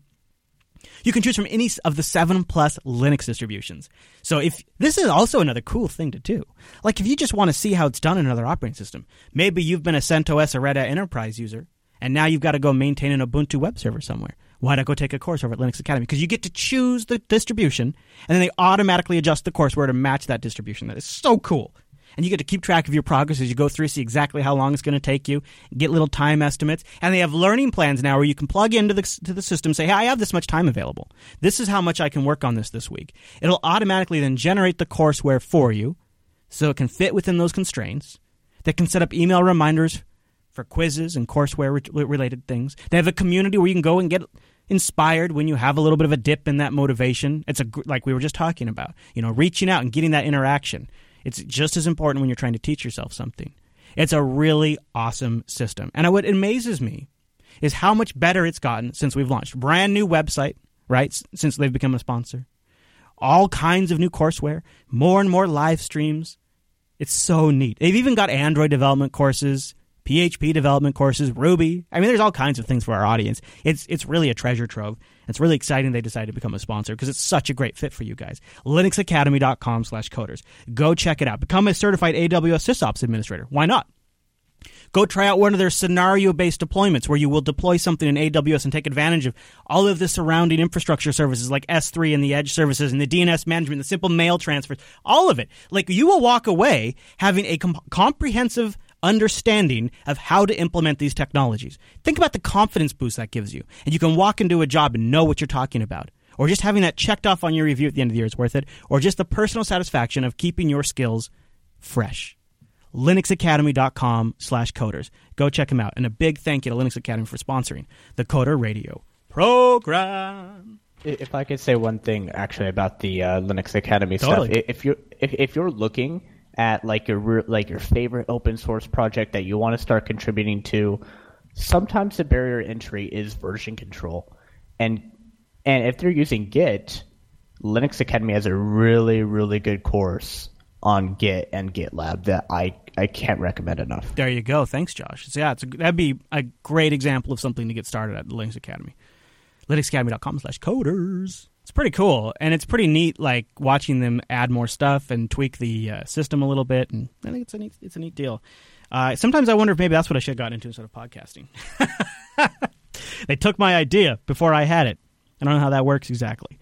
You can choose from any of the seven plus Linux distributions. So if this is also another cool thing to do, like if you just want to see how it's done in another operating system, maybe you've been a CentOS or Red Hat Enterprise user, and now you've got to go maintain an Ubuntu web server somewhere. Why not go take a course over at Linux Academy? Because you get to choose the distribution, and then they automatically adjust the courseware to match that distribution. That is so cool and you get to keep track of your progress as you go through, see exactly how long it's going to take you, get little time estimates, and they have learning plans now where you can plug into the to the system, say, "Hey, I have this much time available. This is how much I can work on this this week." It'll automatically then generate the courseware for you, so it can fit within those constraints. They can set up email reminders for quizzes and courseware related things. They have a community where you can go and get inspired when you have a little bit of a dip in that motivation. It's a like we were just talking about, you know, reaching out and getting that interaction. It's just as important when you're trying to teach yourself something. It's a really awesome system. And what amazes me is how much better it's gotten since we've launched. Brand new website, right? Since they've become a sponsor. All kinds of new courseware, more and more live streams. It's so neat. They've even got Android development courses, PHP development courses, Ruby. I mean, there's all kinds of things for our audience. It's it's really a treasure trove. It's really exciting they decided to become a sponsor because it's such a great fit for you guys. linuxacademy.com slash coders. Go check it out. Become a certified AWS SysOps administrator. Why not? Go try out one of their scenario based deployments where you will deploy something in AWS and take advantage of all of the surrounding infrastructure services like S3 and the edge services and the DNS management, the simple mail transfers, all of it. Like you will walk away having a com- comprehensive understanding of how to implement these technologies. Think about the confidence boost that gives you. And you can walk into a job and know what you're talking about. Or just having that checked off on your review at the end of the year is worth it. Or just the personal satisfaction of keeping your skills fresh. LinuxAcademy.com slash coders. Go check them out. And a big thank you to Linux Academy for sponsoring the Coder Radio program. If I could say one thing actually about the uh, Linux Academy totally. stuff, if you're if, if you're looking at like your like your favorite open source project that you want to start contributing to, sometimes the barrier entry is version control, and and if they're using Git, Linux Academy has a really really good course on Git and GitLab that I I can't recommend enough. There you go. Thanks, Josh. So yeah, it's a, that'd be a great example of something to get started at Linux Academy. LinuxAcademy.com slash coders. Pretty cool, and it's pretty neat. Like watching them add more stuff and tweak the uh, system a little bit, and I think it's a neat, it's a neat deal. Uh, sometimes I wonder if maybe that's what I should have gotten into instead of podcasting. they took my idea before I had it. I don't know how that works exactly.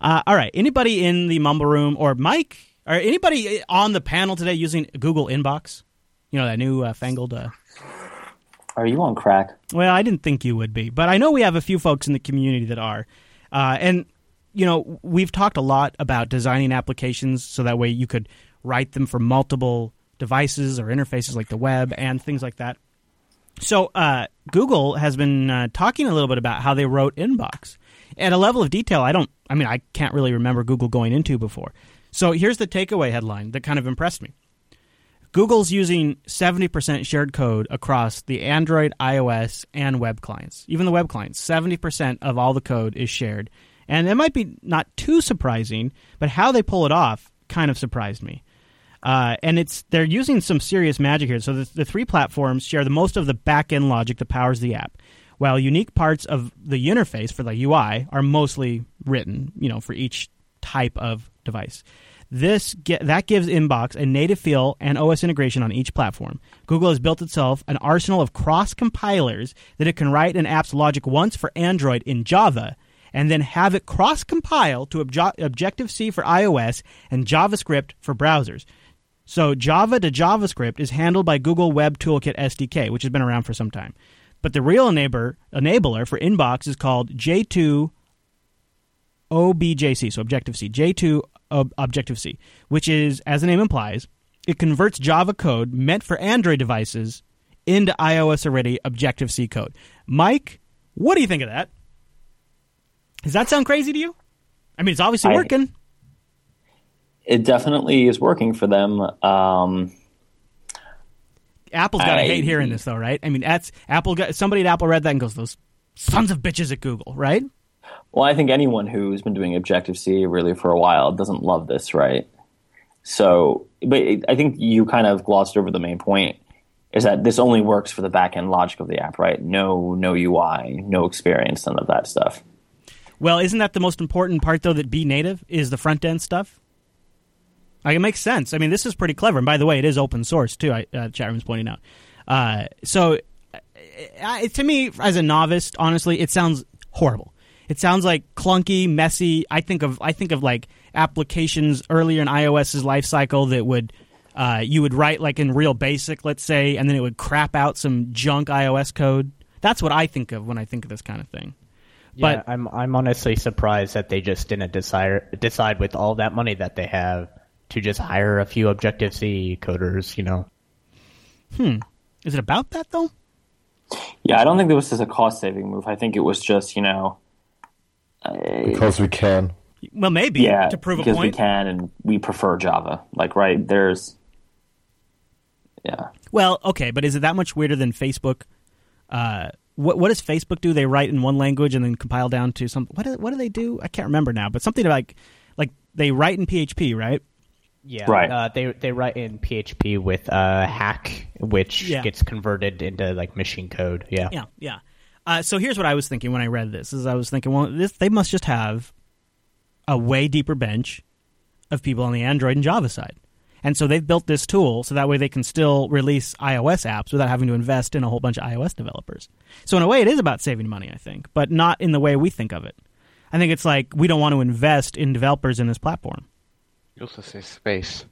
Uh, all right, anybody in the mumble room or Mike or anybody on the panel today using Google Inbox? You know that new uh, fangled. Uh, are you on crack? Well, I didn't think you would be, but I know we have a few folks in the community that are. Uh, and you know, we've talked a lot about designing applications so that way you could write them for multiple devices or interfaces like the web and things like that. So, uh, Google has been uh, talking a little bit about how they wrote Inbox at a level of detail I don't, I mean, I can't really remember Google going into before. So, here's the takeaway headline that kind of impressed me Google's using 70% shared code across the Android, iOS, and web clients. Even the web clients, 70% of all the code is shared. And it might be not too surprising, but how they pull it off kind of surprised me. Uh, and it's they're using some serious magic here. So the, the three platforms share the most of the back end logic that powers the app, while unique parts of the interface for the UI are mostly written, you know, for each type of device. This that gives Inbox a native feel and OS integration on each platform. Google has built itself an arsenal of cross compilers that it can write an app's logic once for Android in Java and then have it cross compile to Objective C for iOS and JavaScript for browsers. So Java to JavaScript is handled by Google Web Toolkit SDK, which has been around for some time. But the real enabler, enabler for Inbox is called J2 OBJC, so Objective C, J2 Objective C, which is, as the name implies, it converts Java code meant for Android devices into iOS ready Objective C code. Mike, what do you think of that? Does that sound crazy to you? I mean, it's obviously I- working. It definitely is working for them. Um, Apple's got to hate hearing this, though, right? I mean, that's Apple. Got, somebody at Apple read that and goes, "Those sons of bitches at Google," right? Well, I think anyone who's been doing Objective C really for a while doesn't love this, right? So, but it, I think you kind of glossed over the main point is that this only works for the back end logic of the app, right? No, no UI, no experience, none of that stuff. Well, isn't that the most important part, though? That be native is the front end stuff. Like it makes sense. I mean, this is pretty clever. And by the way, it is open source too. I, uh, pointing out. Uh, so, uh, to me, as a novice, honestly, it sounds horrible. It sounds like clunky, messy. I think of I think of like applications earlier in iOS's life cycle that would uh, you would write like in Real Basic, let's say, and then it would crap out some junk iOS code. That's what I think of when I think of this kind of thing. Yeah, But- I'm I'm honestly surprised that they just didn't decide decide with all that money that they have to just hire a few Objective C coders. You know, Hmm. Is it about that though? Yeah, I don't think this was just a cost saving move. I think it was just, you know, because we can. Well, maybe yeah, to prove a because we can and we prefer Java. Like, right, there's, yeah. Well, okay, but is it that much weirder than Facebook? Uh, what what does Facebook do? They write in one language and then compile down to some. What do, what do they do? I can't remember now. But something like like they write in PHP, right? yeah, Right. Uh, they they write in PHP with uh, hack, which Yeah. gets converted into like machine code. Yeah, Yeah, yeah. Uh, so here's what I was thinking when I read this: is I was thinking, well, this they must just have a way deeper bench of people on the Android and Java side, and so they've built this tool so that way they can still release iOS apps without having to invest in a whole bunch of iOS developers. So in a way, it is about saving money, I think, but not in the way we think of it. I think it's like we don't want to invest in developers in this platform. You also say space.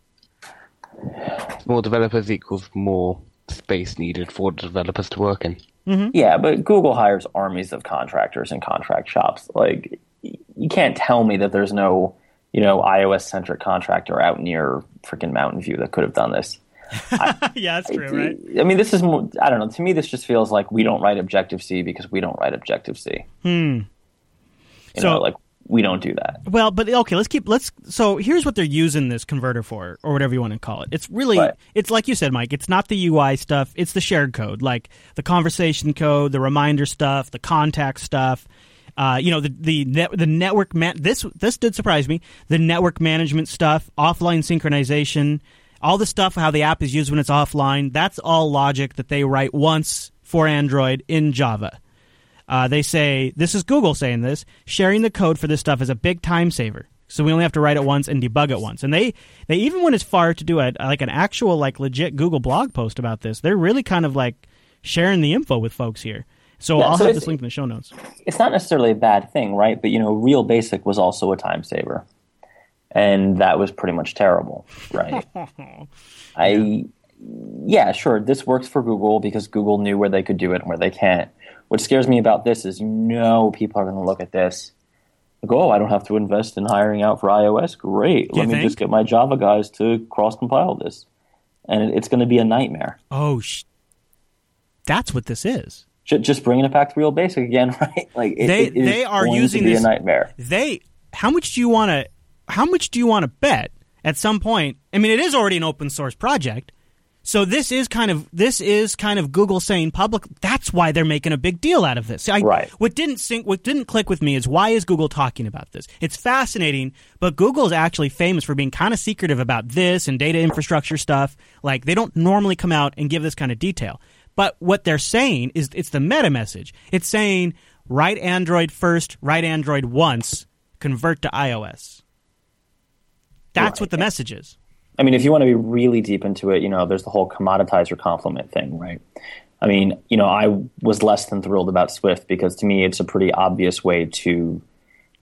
More developers equals more space needed for developers to work in. Mm-hmm. Yeah, but Google hires armies of contractors and contract shops. Like, you can't tell me that there's no, you know, iOS centric contractor out near freaking Mountain View that could have done this. yeah, that's true, I mean, this is more, I don't know. To me, this just feels like we don't write Objective C because we don't write Objective C. Hmm. You So- know, like, we don't do that. Well, but okay, let's keep let's so here's what they're using this converter for or whatever you want to call it. It's really Right. it's like you said, Mike, it's not the UI stuff, it's the shared code, like the conversation code, the reminder stuff, the contact stuff. Uh, you know the the net, the network man this this did surprise me. The network management stuff, offline synchronization, all the stuff how the app is used when it's offline. That's all logic that they write once for Android in Java. Uh, they say this is Google saying this. Sharing the code for this stuff is a big time saver. So we only have to write it once and debug it once. And they they even went as far to do a like an actual like legit Google blog post about this. They're really kind of like sharing the info with folks here. So Yeah, I'll so have this link in the show notes. it's not necessarily a bad thing, right? But you know, Real Basic was also a time saver, and that was pretty much terrible, right? I, yeah, sure, this works for Google because Google knew where they could do it and where they can't. What scares me about this is you know people are going to look at this. Go, oh, I don't have to invest in hiring out for iOS. Great, You let me think? just get my Java guys to cross compile this, and it's going to be a nightmare. Oh, sh- that's what this is. Ju- Just bringing it back to Real Basic again, right? Like it, They- it is they are using this- nightmare. They how much do you want to how much do you want to bet at some point? I mean, it is already an open source project. So this is kind of this is kind of Google saying public. That's why they're making a big deal out of this. I, Right. What didn't sync, what didn't click with me is why is Google talking about this? It's fascinating, but Google is actually famous for being kind of secretive about this and data infrastructure stuff. Like they don't normally come out and give this kind of detail. But what they're saying is it's the meta message. It's saying write Android first, write Android once, convert to iOS. That's what the message is. I mean, if you want to be really deep into it, you know, there's the whole commoditize or complement thing, right? I mean, you know, I was less than thrilled about Swift because to me, it's a pretty obvious way to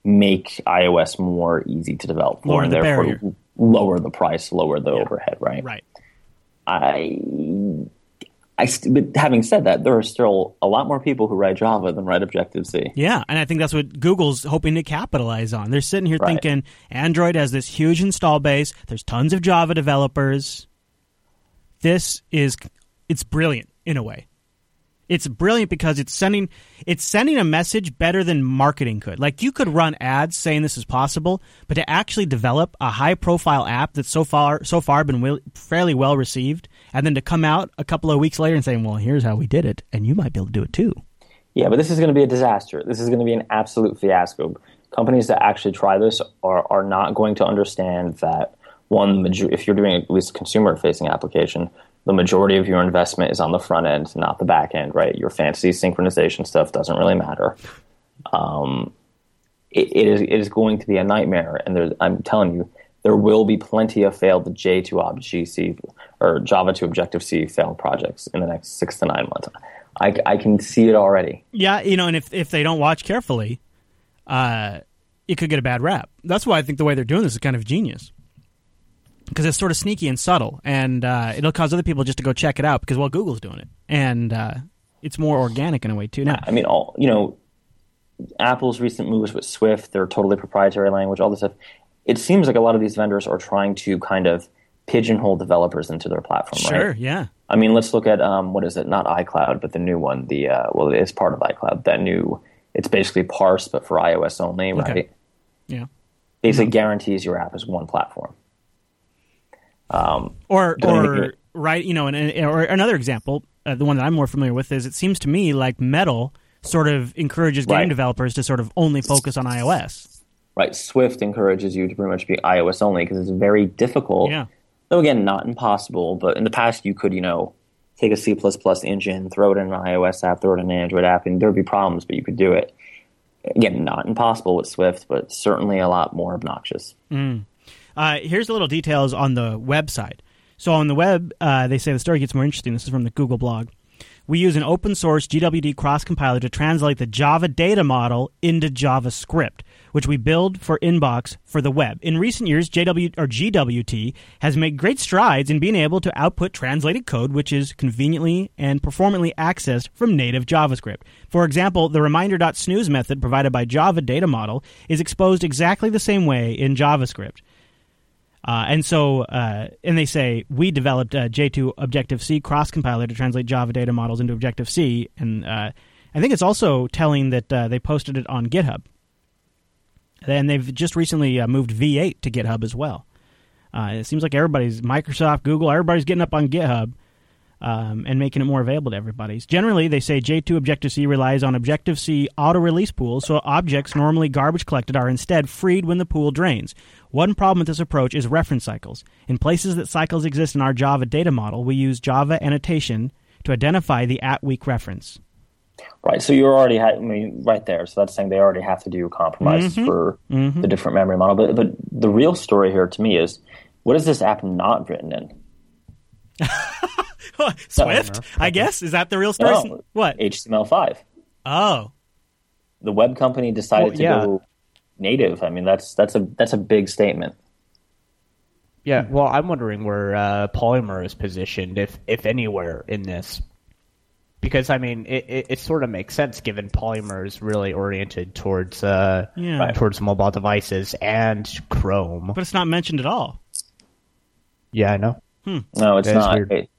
make iOS more easy to develop Lower and the therefore barrier. lower the price, lower the overhead, right? Right. I, I, st- but having said that, there are still a lot more people who write Java than write Objective C. Yeah, and I think that's what Google's hoping to capitalize on. They're sitting here Right. thinking Android has this huge install base. There's tons of Java developers. This is it's brilliant in a way. It's brilliant because it's sending it's sending a message better than marketing could. Like you could run ads saying this is possible, but to actually develop a high profile app that's so far so far been will, fairly well received, and then to come out a couple of weeks later and saying, "Well, here's how we did it, and you might be able to do it too." Yeah, but this is going to be a disaster. This is going to be an absolute fiasco. Companies that actually try this are, are not going to understand that one, if you're doing at least consumer facing application, the majority of your investment is on the front end, not the back end, right? Your fancy synchronization stuff doesn't really matter. Um, it, it is it is going to be a nightmare, and I'm telling you, there will be plenty of failed J2 Objective C or Java to Objective C failed projects in the next six to nine months. I, I can see it already. Yeah, you know, and if if they don't watch carefully, uh, it could get a bad rap. That's why I think the way they're doing this is kind of genius because it's sort of sneaky and subtle, and uh, it'll cause other people just to go check it out because well, Google's doing it, and uh, it's more organic in a way too. Now, I mean, all you know, Apple's recent moves with Swift, their totally proprietary language, all this stuff. It seems like a lot of these vendors are trying to kind of pigeonhole developers into their platform. Sure, right? yeah. I mean, let's look at um, what is it? Not iCloud, but the new one. The uh, well, it is part of iCloud. That new, it's basically Parse, but for iOS only, right? Okay. Yeah. Basically, guarantees your app is one platform. Um, or or right, you know, and, and or another example, uh, the one that I'm more familiar with is it seems to me like Metal sort of encourages game Right. developers to sort of only focus on iOS. Right. Swift encourages you to pretty much be iOS only because it's very difficult. Yeah. Though again, not impossible. But in the past, you could, you know, take a C engine, throw it in an iOS app, throw it in an Android app, and there'd be problems, but you could do it. Again, not impossible with Swift, but certainly a lot more obnoxious. Uh, here's a little details on the website. So on the web, uh, they say the story gets more interesting. This is from the Google blog. We use an open source GWT cross compiler to translate the Java data model into JavaScript, which we build for Inbox for the web. In recent years, JW or GWT has made great strides in being able to output translated code, which is conveniently and performantly accessed from native JavaScript. For example, the reminder.snooze method provided by Java Data Model is exposed exactly the same way in JavaScript. Uh, and so, uh, and they say we developed uh, J2 Objective C cross compiler to translate Java data models into Objective C, and uh, I think it's also telling that uh, they posted it on GitHub. And they've just recently uh, moved V8 to GitHub as well. Uh, it seems like everybody's Microsoft, Google, everybody's getting up on GitHub um, and making it more available to everybody. Generally, they say J2 Objective C relies on Objective C auto release pools, so objects normally garbage collected are instead freed when the pool drains. One problem with this approach is reference cycles. In places that cycles exist in our Java data model, we use Java annotation to identify the at weak reference. Right. So you're already, ha- I mean, right there. So that's saying they already have to do compromises for the different memory model. But, but the real story here to me is what is this app not written in? Swift, I guess? Is that the real story? No. What? HTML5. Oh. The web company decided Well, to yeah. go native. I mean, that's that's a that's a big statement. Yeah, well, I'm wondering where uh, Polymer is positioned, if if anywhere in this, because I mean, it, it, it sort of makes sense given Polymer is really oriented towards uh, Yeah. Towards mobile devices and Chrome. But it's not mentioned at all. Yeah, I know. No, it's That is not. It-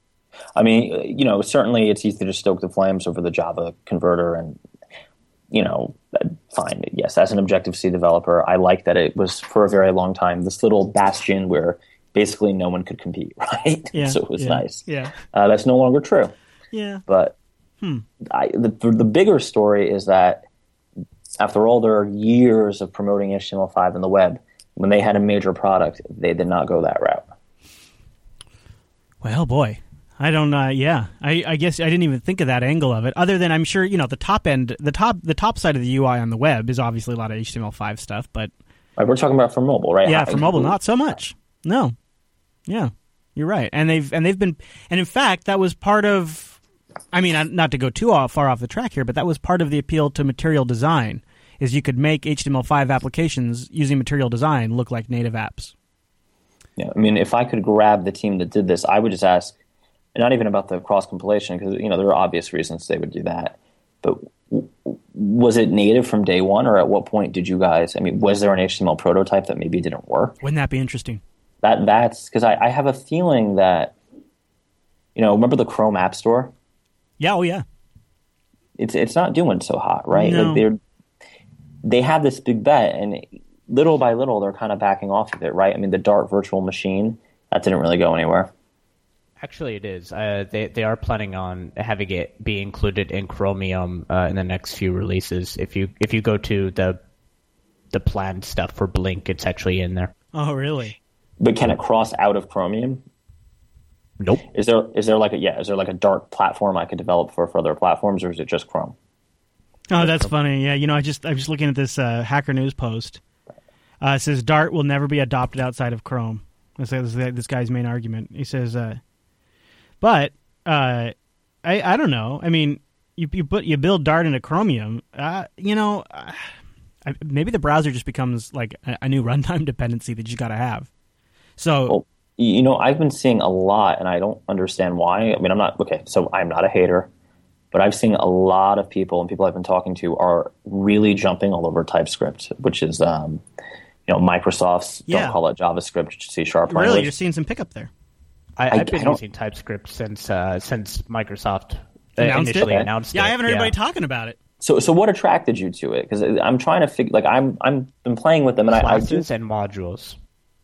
I mean, uh, you know, certainly it's easy to stoke the flames over the Java converter, and you know, uh, fine. Yes, as an Objective C developer, I like that it was for a very long time this little bastion where basically no one could compete, right? Yeah. so it was yeah, nice. Yeah. Uh, that's no longer true. Yeah. But I, the, the bigger story is that after all their years of promoting HTML5 in the web, when they had a major product, they did not go that route. Well, boy, I don't. Uh, yeah, I, I guess I didn't even think of that angle of it. Other than I'm sure you know the top end, the top, the top side of the UI on the web is obviously a lot of HTML5 stuff, but Right, we're talking about for mobile, right? yeah, for mobile, not so much. No, yeah, you're right, and they've and they've been, and in fact, that was part of. I mean, not to go too off, far off the track here, but that was part of the appeal to material design. Is you could make HTML5 applications using material design look like native apps. Yeah, I mean, if I could grab the team that did this, I would just ask, and not even about the cross compilation, because you know there are obvious reasons they would do that. But was it native from day one, or at what point did you guys? I mean, was there an HTML prototype that maybe didn't work? Wouldn't that be interesting? That that's because I, I have a feeling that, you know, remember the Chrome App Store? Yeah. Oh, yeah. it's it's not doing so hot, right? No. Like they're they have this big bet, and little by little they're kind of backing off of it, right? I mean, the Dart virtual machine that didn't really go anywhere. Actually, it is. Uh, they they are planning on having it be included in Chromium uh, in the next few releases. If you if you go to the the planned stuff for Blink, it's actually in there. Oh, really? But can it cross out of Chromium? Nope. Is there is there like a yeah? Is there like a Dart platform I could develop for for other platforms, or is it just Chrome? Oh, that's funny. Yeah, you know, I just I'm just looking at this uh, Hacker News post. Uh, it says Dart will never be adopted outside of Chrome. This is this guy's main argument. He says, uh, but uh, I I don't know. I mean, you you put you build Dart into Chromium. Uh, you know, uh, maybe the browser just becomes like a, a new runtime dependency that you got to have. So Well, you know, I've been seeing a lot, and I don't understand why. I mean, I'm not okay. So I'm not a hater, but I've seen a lot of people and people I've been talking to are really jumping all over TypeScript, which is um, you know Microsoft's Yeah. don't call it JavaScript, C sharp really, language. you're seeing some pickup there. I, I I've been don't- using TypeScript since uh, since Microsoft uh, Announced it? initially Okay. announced Yeah, it. I haven't heard anybody talking about it. So, so what attracted you to it? Because I'm trying to figure. Like, I'm I'm been playing with them, and I, I do classes and modules.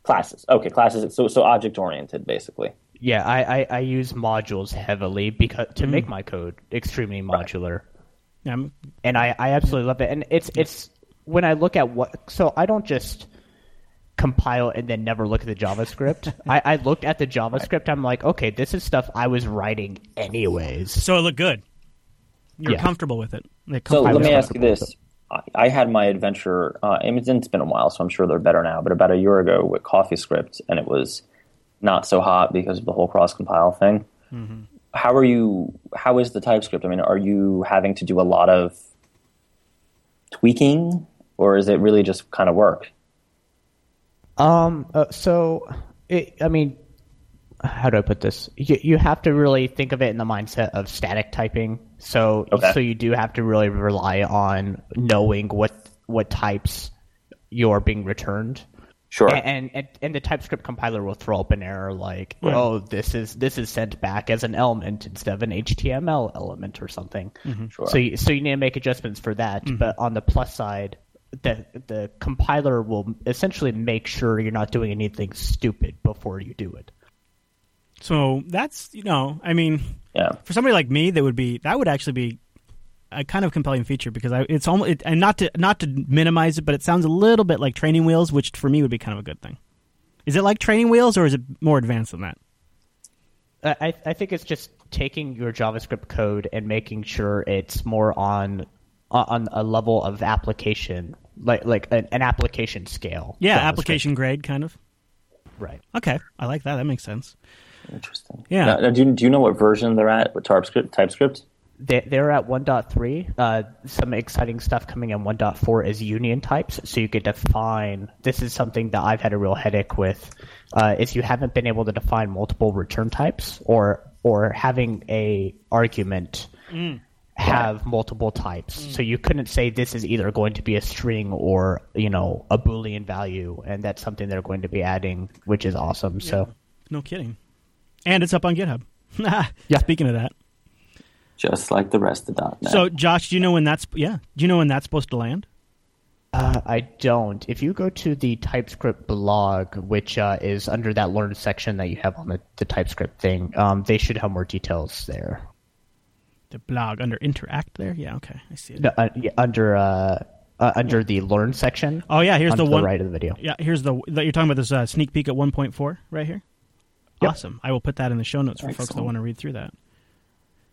Classes. Okay, classes. So, so object oriented, basically. Yeah, I, I, I use modules heavily because to hmm. make my code extremely modular. Yeah, I'm- and I, I absolutely love it. And it's it's when I look at what so I don't just compile and then never look at the JavaScript. I, I looked at the JavaScript. I'm like, okay, this is stuff I was writing anyways. so it looked good. You're Yeah. comfortable with it. They So let me ask you this: I, had my adventure. Uh, it's been a while, so I'm sure they're better now. But about a year ago with CoffeeScript, and it was not so hot because of the whole cross compile thing. How are you? How is the TypeScript? I mean, are you having to do a lot of tweaking, or is it really just kind of work? Um. Uh, so, it, I mean, how do I put this? You you have to really think of it in the mindset of static typing. So Okay. so you do have to really rely on knowing what what types you're being returned. Sure. And, and and the TypeScript compiler will throw up an error like, oh, this is this is sent back as an element instead of an HTML element or something. Mm-hmm. Sure. So you, so you need to make adjustments for that. Mm-hmm. But on the plus side, the the compiler will essentially make sure you're not doing anything stupid before you do it. So that's you know, I mean, yeah. for somebody like me, that would be that would actually be a kind of compelling feature because I, it's almost it, and not to not to minimize it, but it sounds a little bit like training wheels, which for me would be kind of a good thing. Is it like training wheels, or is it more advanced than that? Uh, I I think it's just taking your JavaScript code and making sure it's more on uh, on a level of application, like like an, an application scale. Yeah, JavaScript. application grade, kind of. Right. Okay, I like that. That makes sense. Interesting. Yeah. Now, now, do, you- do you know what version they're at with TypeScript? TypeScript? They, they're at 1.3. Uh, some exciting stuff coming in 1.4 is union types. So you could define. This is something that I've had a real headache with. Uh, is you haven't been able to define multiple return types, or or having a argument have multiple types. So you couldn't say this is either going to be a string or you know a boolean value, and that's something they're going to be adding, which is awesome. So No kidding. And it's up on GitHub. yeah. Speaking of that, Just like the rest of .NET. so Josh, do you know when that's yeah? Do you know when that's supposed to land? Uh, I don't. If you go to the TypeScript blog, which uh, is under that learn section that you have on the, the TypeScript thing, um, they should have more details there. The blog under interact there. Yeah. Okay, I see it. No, uh, yeah, under uh, uh, under the learn section. Oh yeah, here's the to one right of the video. Yeah, here's the that you're talking about this uh, sneak peek at 1.4 right here. Awesome. I will put that in the show notes for folks that want to read through that.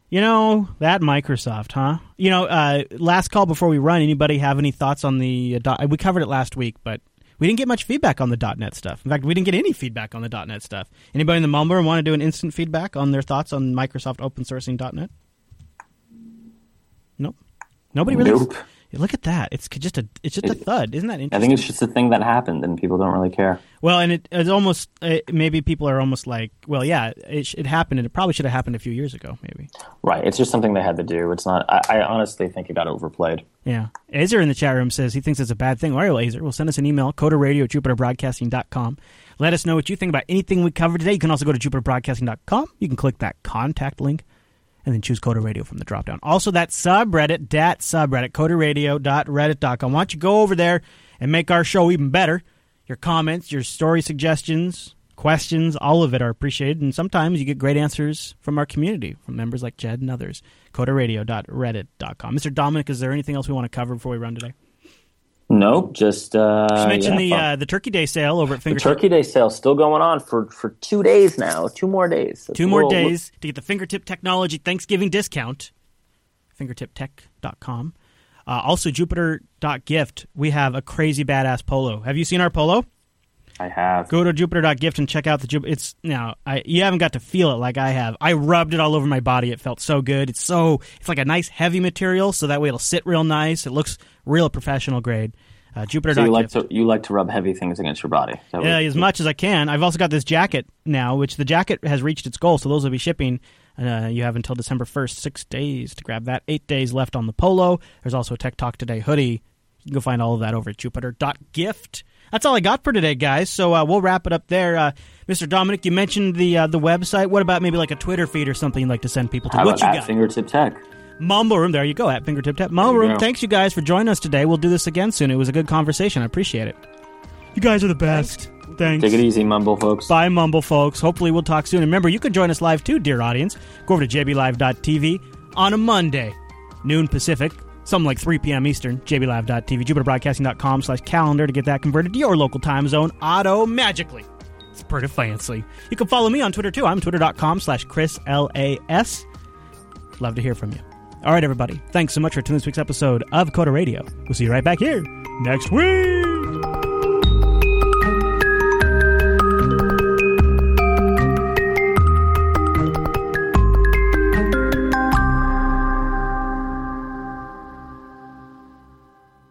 You know that Microsoft, huh? You know, uh, last call before we run. Anybody have any thoughts on the? Uh, dot, we covered it last week, but we didn't get much feedback on the .NET stuff. In fact, we didn't get any feedback on the .NET stuff. Anybody in the Mumble want to do an instant feedback on their thoughts on Microsoft open sourcing .NET? Nope. Nobody really. Nope. Look at that. It's just a. It's just a thud. Isn't that interesting? I think it's just a thing that happened, and people don't really care. Well, and it, it's almost uh, maybe people are almost like, well, yeah, it, it happened, and it probably should have happened a few years ago, maybe. Right. It's just something they had to do. It's not. I, I honestly think it got overplayed. Yeah. Azer in the chat room says he thinks it's a bad thing. All right, well, Azer, well, send us an email, coderradio at jupiterbroadcasting.com. Let us know what you think about anything we covered today. You can also go to jupiterbroadcasting.com. You can click that contact link, and then choose Coder Radio from the drop down. Also, that subreddit, dat subreddit, coderradio.reddit.com. Why don't you go over there and make our show even better? Your comments, your story suggestions, questions, all of it are appreciated. And sometimes you get great answers from our community, from members like Jed and others. CoderRadio.reddit.com. Mr. Dominic, is there anything else we want to cover before we run today? Nope, just uh, Just mention yeah, the uh, the Turkey Day sale over at Finger. The Turkey Day sale still going on for, for two days now. Two more days. It's Two more days to get the Fingertip Technology Thanksgiving discount. Fingertiptech.com. Uh, also, Jupiter.gift. We have a crazy badass polo. Have you seen our polo? I have. Go to Jupiter.gift and check out the Jupiter. It's now I you haven't got to feel it like I have. I rubbed it all over my body. It felt so good. It's so it's like a nice heavy material, so that way it'll sit real nice. It looks real professional grade. Uh, Jupiter.gift. So you like to you like to rub heavy things against your body. Yeah, as much as I can. I've also got this jacket now, which the jacket has reached its goal, so those will be shipping. Uh, you have until December 1st, six days to grab that. Eight days left on the polo. There's also a Tech Talk Today hoodie. You can go find all of that over at jupiter.gift. That's all I got for today, guys. So uh, we'll wrap it up there. Uh, Mr. Dominic, you mentioned the uh, the website. What about maybe like a Twitter feed or something you'd like to send people to? How what about you at got? Fingertip Tech? Mumble Room. There you go, at Fingertip Tap. Mumble Room, go. thanks you guys for joining us today. We'll do this again soon. It was a good conversation. I appreciate it. You guys are the best. Thanks. Take it easy, Mumble folks. Bye, Mumble folks. Hopefully, we'll talk soon. And remember, you can join us live too, dear audience. Go over to jblive.tv on a Monday, noon Pacific, something like 3 p.m. Eastern, jblive.tv, jupiterbroadcasting.com slash calendar to get that converted to your local time zone auto magically. It's pretty fancy. You can follow me on Twitter too. I'm twitter.com slash Chris L-A-S. Love to hear from you. All right, everybody. Thanks so much for tuning this week's episode of Coder Radio. We'll see you right back here next week.